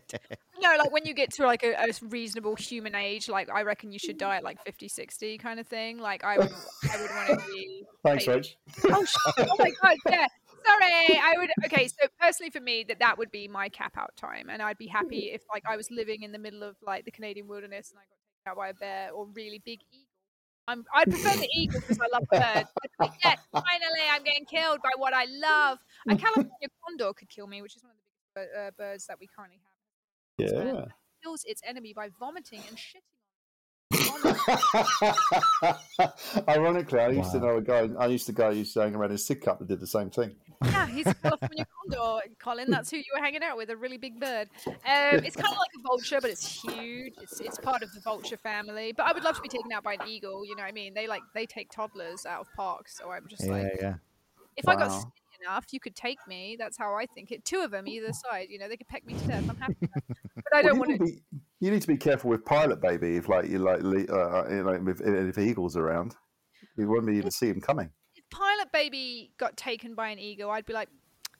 No, like when you get to like a, a reasonable human age, like I reckon you should die at like 50, 60 kind of thing. Like I would, I would want to be. Thanks. Rach. Oh, oh my god, yeah. Sorry, I would. Okay, so personally for me, that that would be my cap out time, and I'd be happy if like I was living in the middle of like the Canadian wilderness and I got taken out by a bear or really big eagle. I'm, I'd prefer the eagle because I love birds. Like, yes, finally, I'm getting killed by what I love. A California condor could kill me, which is one of the biggest uh, birds that we currently have. Yeah. kills its enemy by vomiting and shitting it. Ironically, I used to know a guy. I used to go. I used to hang around in Sidcup that did the same thing. Yeah, he's a California condor, Colin. That's who you were hanging out with, a really big bird. Um, it's kind of like a vulture, but it's huge. It's, it's part of the vulture family. But I would love to be taken out by an eagle. You know what I mean? They like they take toddlers out of parks, so I'm just Yeah, like, yeah. if I got skinny enough, you could take me. That's how I think it. Two of them either side. You know, they could peck me to death. I'm happy. But I don't you want to. to be you need to be careful with Pilot Baby if like you like uh, you know, if, if eagles around, you wouldn't be able to see them coming. If Pilot Baby got taken by an eagle, I'd be like,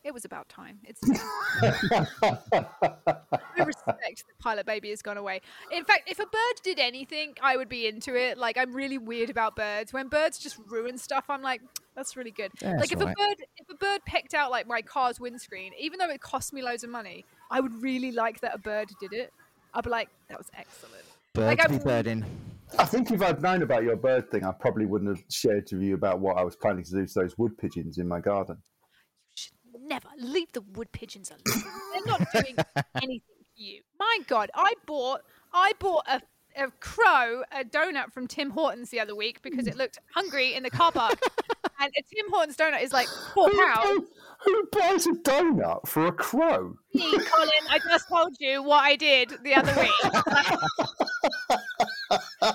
it was about time. It's. I respect that Pilot Baby has gone away. In fact, if a bird did anything, I would be into it. Like I'm really weird about birds. When birds just ruin stuff, I'm like, that's really good. Yeah, like if alright. a bird if a bird pecked out like my car's windscreen, even though it cost me loads of money, I would really like that a bird did it. I'd be like, that was excellent. Bird Like, be I'm- birding. I think if I'd known about your bird thing, I probably wouldn't have shared with you about what I was planning to do to those wood pigeons in my garden. You should never leave the wood pigeons alone. They're not doing anything to you. My God, I bought I bought a, a crow a donut from Tim Hortons the other week because it looked hungry in the car park. and a Tim Hortons donut is like four Who, pounds. who- buys a donut for a crow? Me, Colin, I just told you what I did the other week.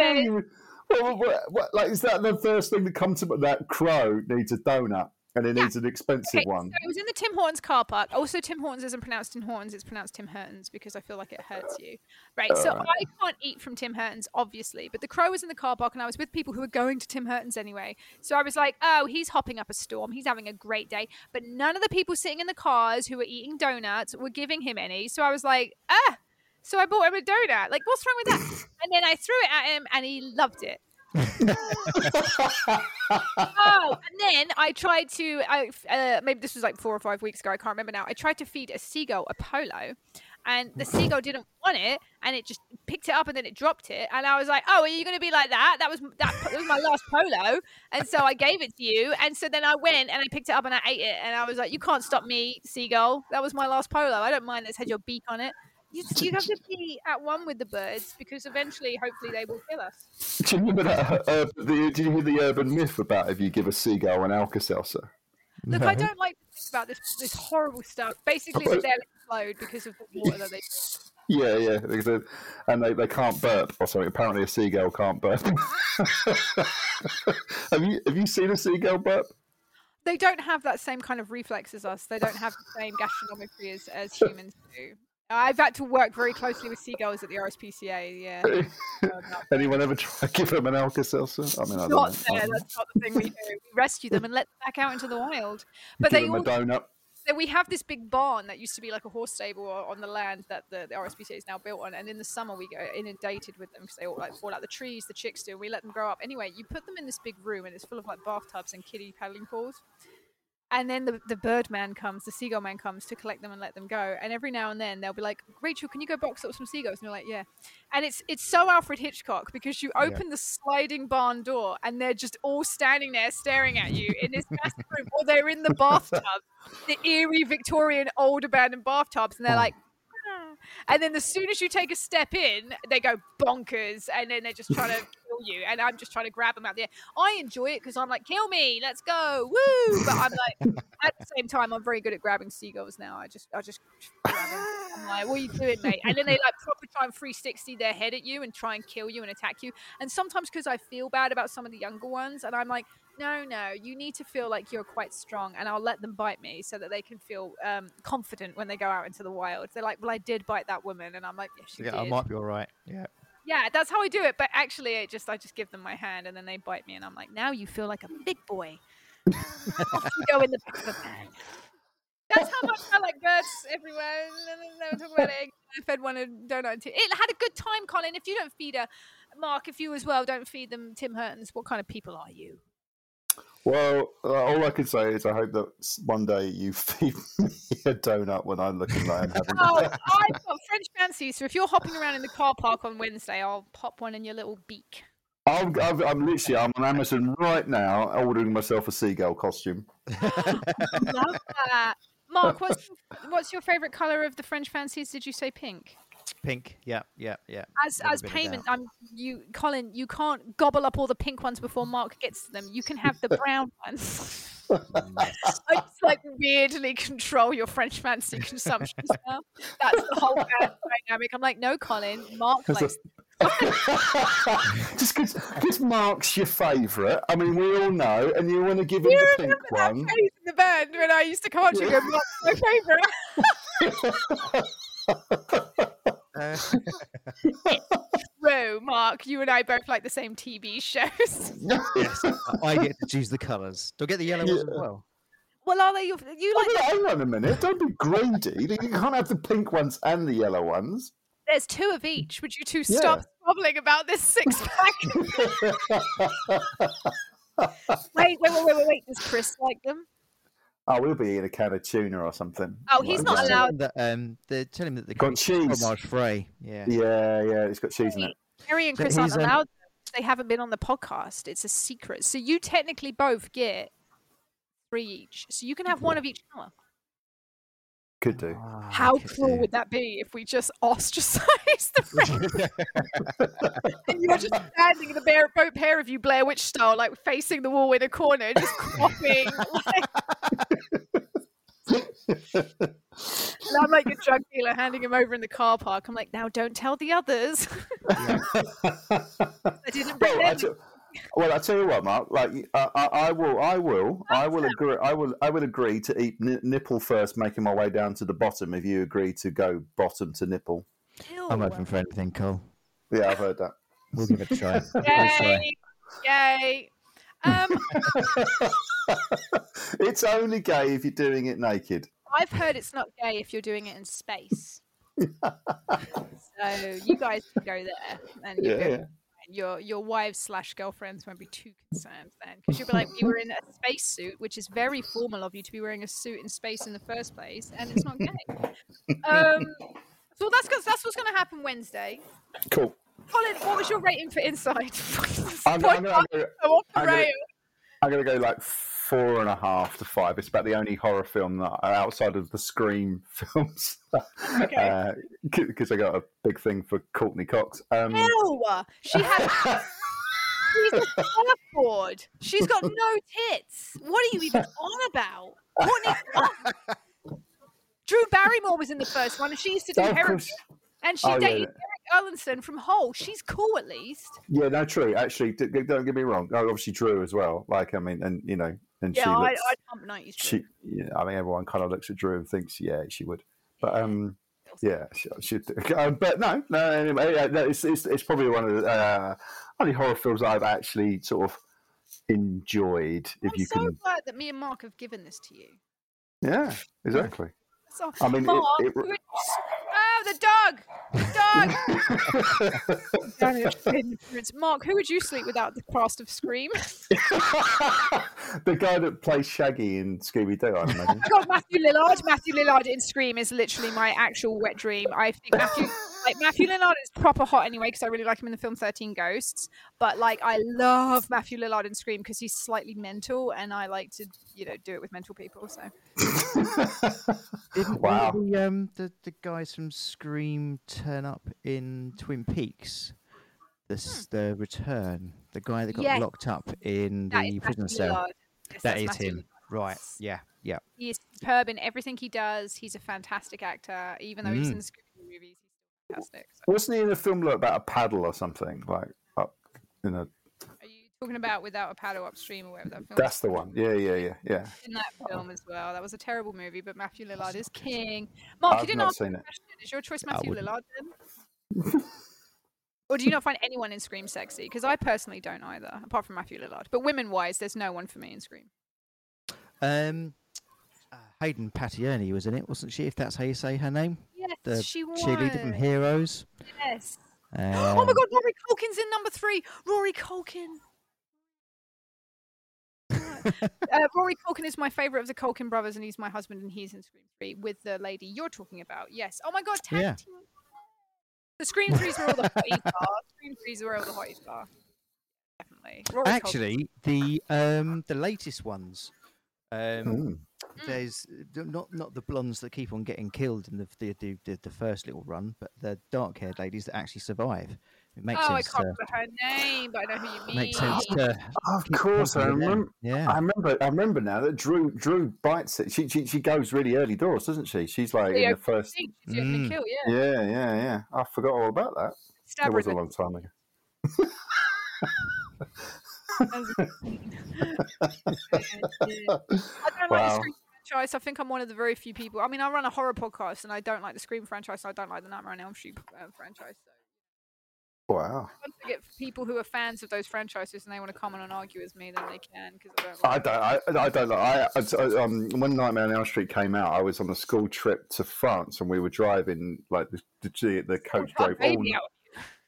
Anyway. you- what, what, what, like, is that the first thing that comes to that crow needs a donut and it Yeah. needs an expensive Okay, one? So it was in the Tim Hortons car park. Also, Tim Hortons isn't pronounced Tim Hortons; it's pronounced Tim Hortons because I feel like it hurts you. Right. So I can't eat from Tim Hortons, obviously, but the crow was in the car park, and I was with people who were going to Tim Hortons anyway. So I was like, "Oh, he's hopping up a storm. He's having a great day." But none of the people sitting in the cars who were eating donuts were giving him any. So I was like, "Ah." So I bought him a donut. Like, what's wrong with that? and then I threw it at him, and he loved it. Oh, and then I tried to. I uh, maybe this was like four or five weeks ago. I can't remember now. I tried to feed a seagull a polo, and the seagull didn't want it, and it just picked it up and then it dropped it. And I was like, "Oh, are you going to be like that? That was that, that was my last polo." And so I gave it to you, and so then I went and I picked it up and I ate it, and I was like, "You can't stop me, seagull. That was my last polo. I don't mind that's had your beak on it." You, you have to be at one with the birds because eventually, hopefully, they will kill us. Do you remember that? Uh, the, did you hear the urban myth about if you give a seagull an Alka Seltzer? Look, I don't like to think about this this horrible stuff. Basically, they'll explode because of the water that they. Yeah, yeah, because and they, they can't burp or something. Apparently, a seagull can't burp. have you have you seen a seagull burp? They don't have that same kind of reflex as us. They don't have the same gastronometry as, as humans do. I've had to work very closely with seagulls at the RSPCA. Yeah, Anyone ever try to give them an Alka Seltzer? I mean, I don't not know. there. That's not the thing we do. We rescue them and let them back out into the wild. But give they them all, a donut. So we have this big barn that used to be like a horse stable on the land that the, the RSPCA is now built on. And in the summer, we go inundated with them because they all like fall out the trees, the chicks do. And we let them grow up. Anyway, you put them in this big room and it's full of like bathtubs and kiddie paddling pools. And then the, the bird man comes, the seagull man comes to collect them and let them go. And every now and then they'll be like, Rachel, can you go box up some seagulls? And you're like, yeah. And it's it's so Alfred Hitchcock because you open the sliding barn door and they're just all standing there staring at you in this massive room, or they're in the bathtub, the eerie Victorian old abandoned bathtubs, and they're like. "Ah." And then as soon as you take a step in, they go bonkers, and then they're just trying to you. And I'm just trying to grab them out there. I enjoy it because I'm like, kill me, let's go, woo! But I'm like, at the same time, I'm very good at grabbing seagulls now. I just, I just grab them. I'm like, what are you doing, mate? And then they like proper try and 360 their head at you and try and kill you and attack you. And sometimes because I feel bad about some of the younger ones, and I'm like, no, no, you need to feel like you're quite strong, and I'll let them bite me so that they can feel um, confident when they go out into the wild. They're like, well, I did bite that woman, and I'm like, you Yeah, I might be all right. Yeah. Yeah, that's how I do it. But actually, it just I just give them my hand, and then they bite me, and I'm like, now you feel like a big boy. Go in the back of the bag. That's how much I like birds everywhere. Talk about it. I fed one a donut. It had a good time, Colin. If you don't feed a Mark, if you as well don't feed them Tim Hortons, what kind of people are you? Well, uh, all I can say is I hope that one day you feed me a donut when I'm looking like I'm having. Oh, I've got French fancies. So if you're hopping around in the car park on Wednesday, I'll pop one in your little beak. I'm, I'm, I'm literally I'm on Amazon right now ordering myself a seagull costume. Love that. Mark, what's what's your favourite colour of the French fancies? Did you say pink? Pink. Yeah, yeah, yeah. As as payment. I'm you, Colin. You can't gobble up all the pink ones before Mark gets to them. You can have the brown ones. I just like weirdly control your French fancy consumption now. That's the whole dynamic. I'm like, no, Colin, Mark likes just because Mark's your favourite. I mean, we all know, and you want to give him the pink that one. phase in the band when I used to come up to you Mark's my favourite. Uh, True, Mark. You and I both like the same TV shows. yes, I get to choose the colours. Do I get the yellow ones as well? well, are they your, you like? but hang on a minute! Don't be greedy. You can't have the pink ones and the yellow ones. There's two of each. Would you two Yeah. stop squabbling about this six pack? wait, wait, wait, wait, wait, wait. Does Chris like them? Oh, we'll be eating a can of tuna or something. Oh, he's Like, not just- allowed- him That, um, they're telling him that the Got cake cheese. fromage frais. Yeah. Yeah, yeah, it's got cheese in it. Harry and So Chris aren't he's, um, allowed. them. They haven't been on the podcast. It's a secret. So you technically both get three each. So you can have one of each color. Could do. Ah, How could cruel do. would that be if we just ostracized the friends and you're just standing in the bare, both pair of you Blair Witch style, like facing the wall in a corner, just coughing. like, and I'm like a drug dealer handing him over in the car park. I'm like, now don't tell the others. I didn't bring well, I them. tell, well, I tell you what, Mark. Like, I, I, I will, I will, I will agree. I will, I will agree to eat n- nipple first, making my way down to the bottom. If you agree to go bottom to nipple, I'm open for anything, Cole. yeah, I've heard that. We'll give it a try. Try. Yay! Yay! Um, it's only gay if you're doing it naked. I've heard it's not gay if you're doing it in space. so you guys can go there, and you Yeah, go, yeah. your your wives slash girlfriends won't be too concerned then, because you'll be like, we were in a space suit, which is very formal of you to be wearing a suit in space in the first place, and it's not gay. um, so that's that's what's going to happen Wednesday. Cool. Colin, what was your rating for Inside? I'm, I'm, I'm, off the I'm gonna- I'm gonna go like four and a half to five. It's about the only horror film that outside of the Scream films, Okay. because I got a big thing for Courteney Cox. Um, Ew! She had She's a surfboard. She's got no tits. What are you even on about? Courteney Cox. Drew Barrymore was in the first one, and she used to do Oh, heroin. And she Oh, dated yeah. Eric Erlandson from Hole. She's cool at least. Yeah, no, true. Actually, don't get me wrong. Oh, obviously, Drew as well. Like, I mean, and you know, and Yeah, she I, looks. I pump nineties. she, yeah, I mean, everyone kind of looks at Drew and thinks, yeah, she would. But um, yeah, she, she'd. do. Um, but no, no. Anyway, yeah, no, it's, it's it's probably one of the uh, only horror films I've actually sort of enjoyed. If I'm you so can, glad that me and Mark have given this to you. yeah, exactly. So, I mean, it- Mark, it- would- oh, the dog, the dog. Damn it. Mark, who would you sleep without the cast of Scream? the guy that plays Shaggy in Scooby Doo, I imagine. I got Matthew Lillard. Matthew Lillard in Scream is literally my actual wet dream. I think Matthew, like Matthew Lillard is proper hot anyway because I really like him in the film Thirteen Ghosts. But like, I love Matthew Lillard in Scream because he's slightly mental, and I like to, you know, do it with mental people. So Didn't Wow. the, um, the the guys from Scream turn up in Twin Peaks? The s the return, the guy that got Yes. locked up in that the prison Matthew cell. Yes, That that's Matthew him, Lillard. right? Yeah, yeah. He is superb in everything he does. He's a fantastic actor. Even though he's in Mm. the Scooby movies, he's still fantastic. So, Wasn't he in a film like, about a paddle or something? Like, up in a, are you talking about Without a Paddle Upstream or whatever that film? that's the one. Yeah, yeah, yeah, yeah. in that film as well. That was a terrible movie, but Matthew Lillard is king. Mark, you I've didn't not answer seen the question. Is your choice Matthew. Lillard then? or do you not find anyone in Scream sexy? Because I personally don't either, apart from Matthew Lillard. But women-wise, there's no one for me in Scream. Um, uh, Hayden Panettiere was in it, wasn't she? If that's how you say her name, Yes, the she was. cheerleader from Heroes. Yes. Um, oh my God, Rory Culkin's in number three. Rory Culkin. uh, Rory Culkin is my favourite of the Culkin brothers, and he's my husband, and he's in Scream 3 with the lady you're talking about. Yes. Oh my god, tag Yeah. team. The Scream 3s were all the hotties are. Scream 3s were all the hotties are. Definitely. Rory Culkin. Actually, the um the latest ones. Um, Mm. There's uh, not not the blondes that keep on getting killed in the the, the, the, the first little run, but the dark haired ladies that actually survive. It makes oh, I can't to remember her name, but I know who you mean. makes sense to. Of course, I contact with them. remember. Yeah. I remember. I remember now that Drew Drew bites it. She she, she goes really early doors, doesn't she? She's like in the first. She's Mm. kill, yeah. Yeah, yeah, yeah. I forgot all about that. Stab it was a long time ago. I don't Wow. Scream franchise. I think I'm one of the very few people. I mean, I run a horror podcast, and I don't like the Scream franchise. And I don't like the Nightmare on Elm Street uh, franchise. So Wow. once I get people who are fans of those franchises and they want to come on and argue with me, then they can because I don't. I don't. I, I don't. Like, I, I, um, when Nightmare on Elm Street came out, I was on a school trip to France, and we were driving like the the, the coach Oh, drove all out.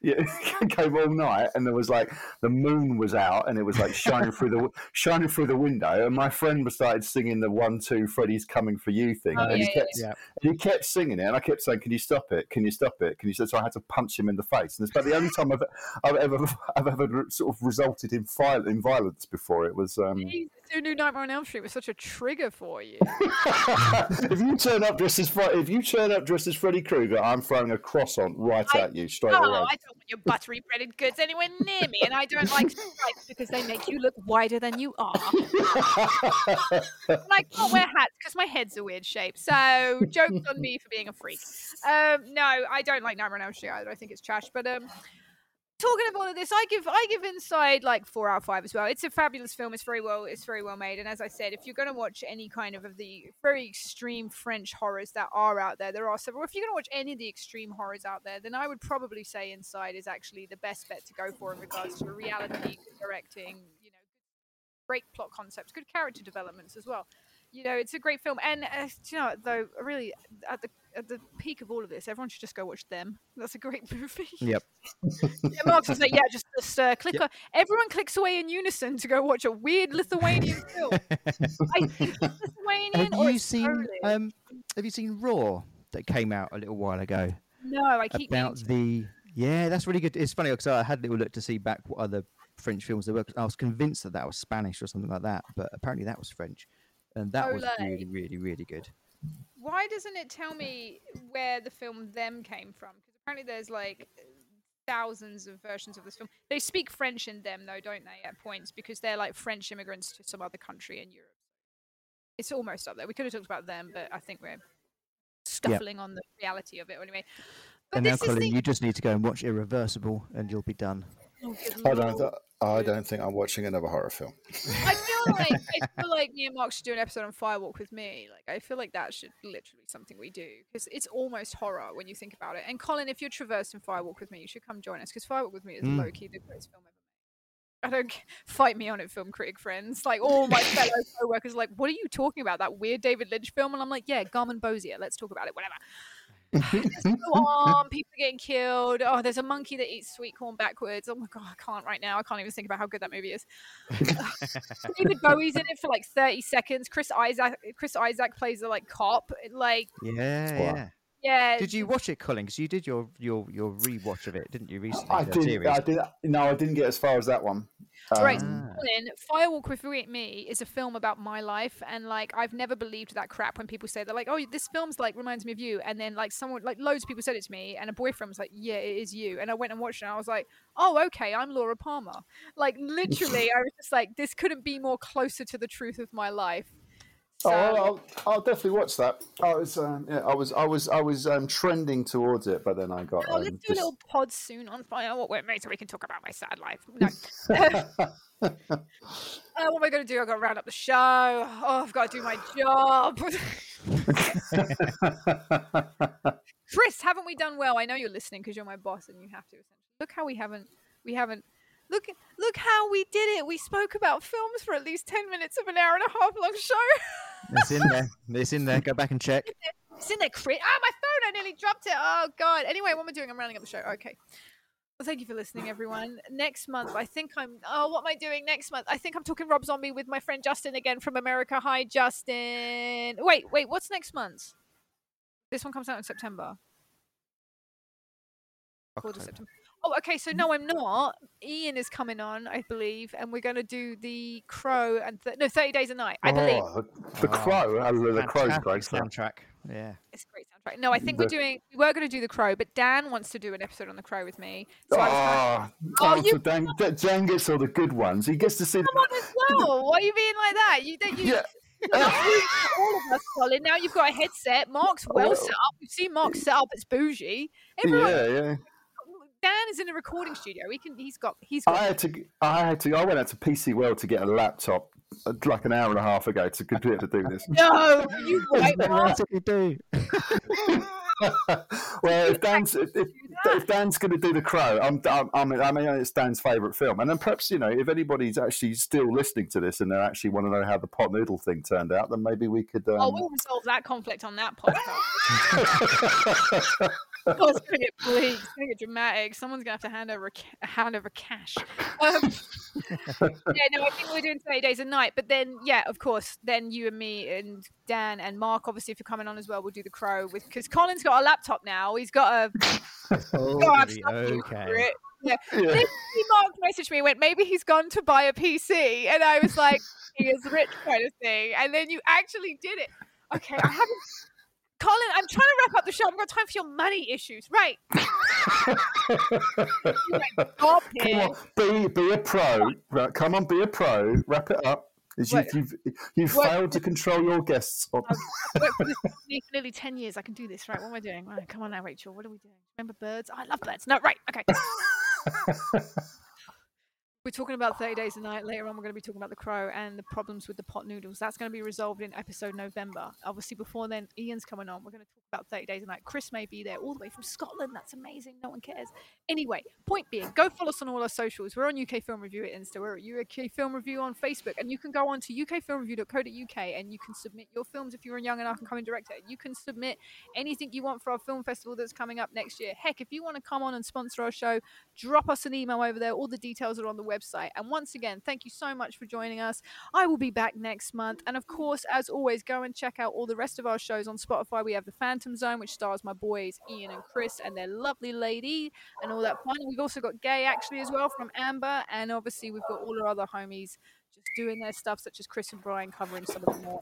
Yeah, came all night, and there was like the moon was out, and it was like shining through the shining through the window, and my friend started singing the one two Freddy's coming for you thing, Oh, and yeah, he kept yeah. and he kept singing it, and I kept saying, "Can you stop it? Can you stop it? Can you?" stop? So I had to punch him in the face, and it's about the only time I've, I've ever I've ever sort of resulted in viol- in violence before. It was. Um, Jesus, who knew Nightmare on Elm Street was such a trigger for you? if you turn up dressed as Fre- if you turn up dressed as Freddy Krueger, I'm throwing a croissant right I- at you straight Oh, away. I don't want your buttery breaded goods anywhere near me, and I don't like stripes because they make you look wider than you are. And I can't wear hats because my head's a weird shape. So jokes on me for being a freak. Um, no, I don't like Nightmare on Elm Street either. I think it's trash. But um, talking of all of this, I give I give Inside like four out of five as well. It's a fabulous film. It's very well it's very well made. And as I said, if you're going to watch any kind of of the very extreme French horrors that are out there, there are several. If you're going to watch any of the extreme horrors out there, then I would probably say Inside is actually the best bet to go for in regards to reality, directing, you know, great plot concepts, good character developments as well. You know, it's a great film, and uh, you know, though, really at the at the peak of all of this, everyone should just go watch them. That's a great movie. Yep. yeah, Mark's was like, yeah, just, just uh, click. on Everyone clicks away in unison to go watch a weird Lithuanian film. I think it's Lithuanian. Have you seen um Have you seen Raw that came out a little while ago? no, I keep about the yeah that's really good it's funny because i had a little look to see back what other french films there were i was convinced that that was spanish or something like that but apparently that was french and that was really really really good Why doesn't it tell me where the film them came from? Because apparently there's like thousands of versions of this film. They speak French in them though, don't they? At points because they're like French immigrants to some other country in Europe. It's almost up there. We could have talked about them, but I think we're scuffling on the reality of it anyway. But and now colin the you just need to go and watch irreversible and you'll be done Oh, I don't. lord. I don't think I'm watching another horror film. I feel like I feel like me and Mark should do an episode on Fire Walk with Me. Like I feel like that should literally be something we do because it's almost horror when you think about it. And Colin, if you're traversing Fire Walk with Me, you should come join us because Fire Walk with Me is Mm. low key the greatest film ever made. I don't fight me on it, film critic friends. Like all my fellow co-workers, are like, what are you talking about? That weird David Lynch film? And I'm like, yeah, garmonbozia. Let's talk about it. Whatever. Just go on. People are getting killed. Oh, there's a monkey that eats sweet corn backwards. Oh my god, I can't right now. I can't even think about how good that movie is. David Bowie's in it for like 30 seconds. Chris Isaak Chris Isaak plays a like cop. Like, yeah yeah yeah. did you watch it colin because you did your your your rewatch of it didn't you recently I did. series? I did. No, I didn't get as far as that one. Right. Um, Ah. Colin, Fire Walk with Me is a film about my life, and like I've never believed that crap when people say they're like, "Oh, this film's like reminds me of you," and then like someone like loads of people said it to me, and a boyfriend was like, "Yeah, it is you," and I went and watched it, and I was like, "Oh, okay, I'm Laura Palmer." Like literally, I was just like, "This couldn't be more closer to the truth of my life." Oh, So, I'll, I'll, I'll definitely watch that. I was, um, yeah, I was, I was, I was um, trending towards it, but then I got. oh, um, let's do a little pod soon on Fire Walk with Me so we can talk about my sad life. No. Uh, what am I going to do? I've got to round up the show. Oh, I've got to do my job. Chris, haven't we done well? I know you're listening because you're my boss and you have to. Essentially, look how we haven't. We haven't. Look, look how we did it. We spoke about films for at least ten minutes of an hour and a half long show. it's in there it's in there go back and check It's in there, Chris. Ah, my phone! I nearly dropped it. Oh God. Anyway, what am I doing? I'm rounding up the show. Okay. Well, thank you for listening, everyone. Next month, I think I'm. Oh, what am I doing next month? I think I'm talking Rob Zombie with my friend Justin again from America. Hi, Justin. Wait, wait. What's next month? This one comes out in September. October. September. Oh, okay. So no, I'm not. Ian is coming on, I believe, and we're going to do the Crow and th- no, Thirty Days a Night. I believe Oh, the, the Oh, crow. uh, the, the crow's great. soundtrack yeah it's a great soundtrack. No, I think we're doing. We were going to do the crow, but Dan wants to do an episode on the crow with me. So I was kind of, Oh, Oh, oh, you- so Dan, Dan- Dan gets all the good ones. He gets to see. come on as well. Why are you being like that? You don't. You, Yeah. enough room for all of us, Colin. Now you've got a headset. Mark's well well- set up. We've seen Mark set up. It's bougie. Everyone, Yeah, yeah. Dan is in a recording studio. He can. He's got. He's I got. had to. I had to. I went out to PC World to get a laptop uh, like an hour and a half ago to be able to do this. no, you right, Mark. That's what you do. well, if Dan's if, if, if Dan's going to do the Crow, I'm, I'm, I mean, I mean, it's Dan's favourite film, and then perhaps you know, if anybody's actually still listening to this and they actually want to know how the pot noodle thing turned out, then maybe we could. Um, Oh, we'll resolve that conflict on that podcast. it's gonna get bleak. Gonna get dramatic. Someone's gonna have to hand over a, hand over cash. Um, yeah, no, I think we're doing thirty days a night. But then, yeah, of course, then you and me and Dan and Mark, obviously, if you're coming on as well, we'll do the crow with because Colin's got a laptop now. He's got a Oh, got to have really? something for okay. Yeah. yeah. Mark messaged me went, maybe he's gone to buy a PC. And I was like, he is rich kind of thing. And then you actually did it. Okay, I haven't. Colin, I'm trying to wrap up the show. I've got time for your money issues. Right. Come on, be be a pro. Right, come on, be a pro. Wrap it up. As You've, you've, you've failed to control your guests. on- I've worked for this for nearly 10 years. I can do this. Right. What am I doing? Right. Come on now, Rachel. What are we doing? Remember birds? I love birds. No, right. Okay. We're talking about 30 ah. Days a Night. Later on, we're going to be talking about The Crow and the problems with the pot noodles. That's going to be resolved in episode November. Obviously, before then, Ian's coming on. We're going to talk about 30 Days a Night. Chris may be there all the way from Scotland. That's amazing. No one cares. Anyway, point being, go follow us on all our socials. We're on UK Film Review at Insta. We're at UK Film Review on Facebook. And you can go on to ukfilmreview.co.uk and you can submit your films if you're a young and up and coming director. You can submit anything you want for our film festival that's coming up next year. Heck, if you want to come on and sponsor our show, drop us an email over there. All the details are on the website. And once again, thank you so much for joining us. I will be back next month. And of course, as always, go and check out all the rest of our shows on Spotify. We have The Phantom Zone, which stars my boys Ian and Chris and their lovely lady and all that fun. We've also got Gay actually as well from Amber. And obviously, we've got all our other homies just doing their stuff, such as Chris and Brian covering some of the more.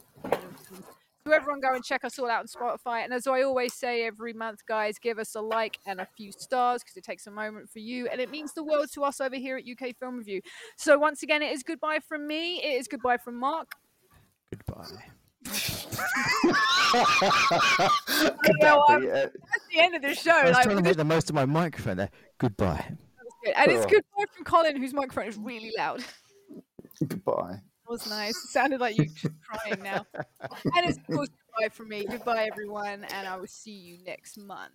So everyone go and check us all out on Spotify. And as I always say every month, guys, give us a like and a few stars because it takes a moment for you and it means the world to us over here at UK Film Review. So once again, it is goodbye from me. It is goodbye from Mark. Goodbye. Could know, that I'm- be it? That's the end of the show. I was Like, trying to this make the most of my microphone there. Goodbye. good. And it's Oh. goodbye from Colin, whose microphone is really loud. Goodbye. That was nice. It sounded like you were crying now. And it's of course goodbye from me. Goodbye, everyone, and I will see you next month.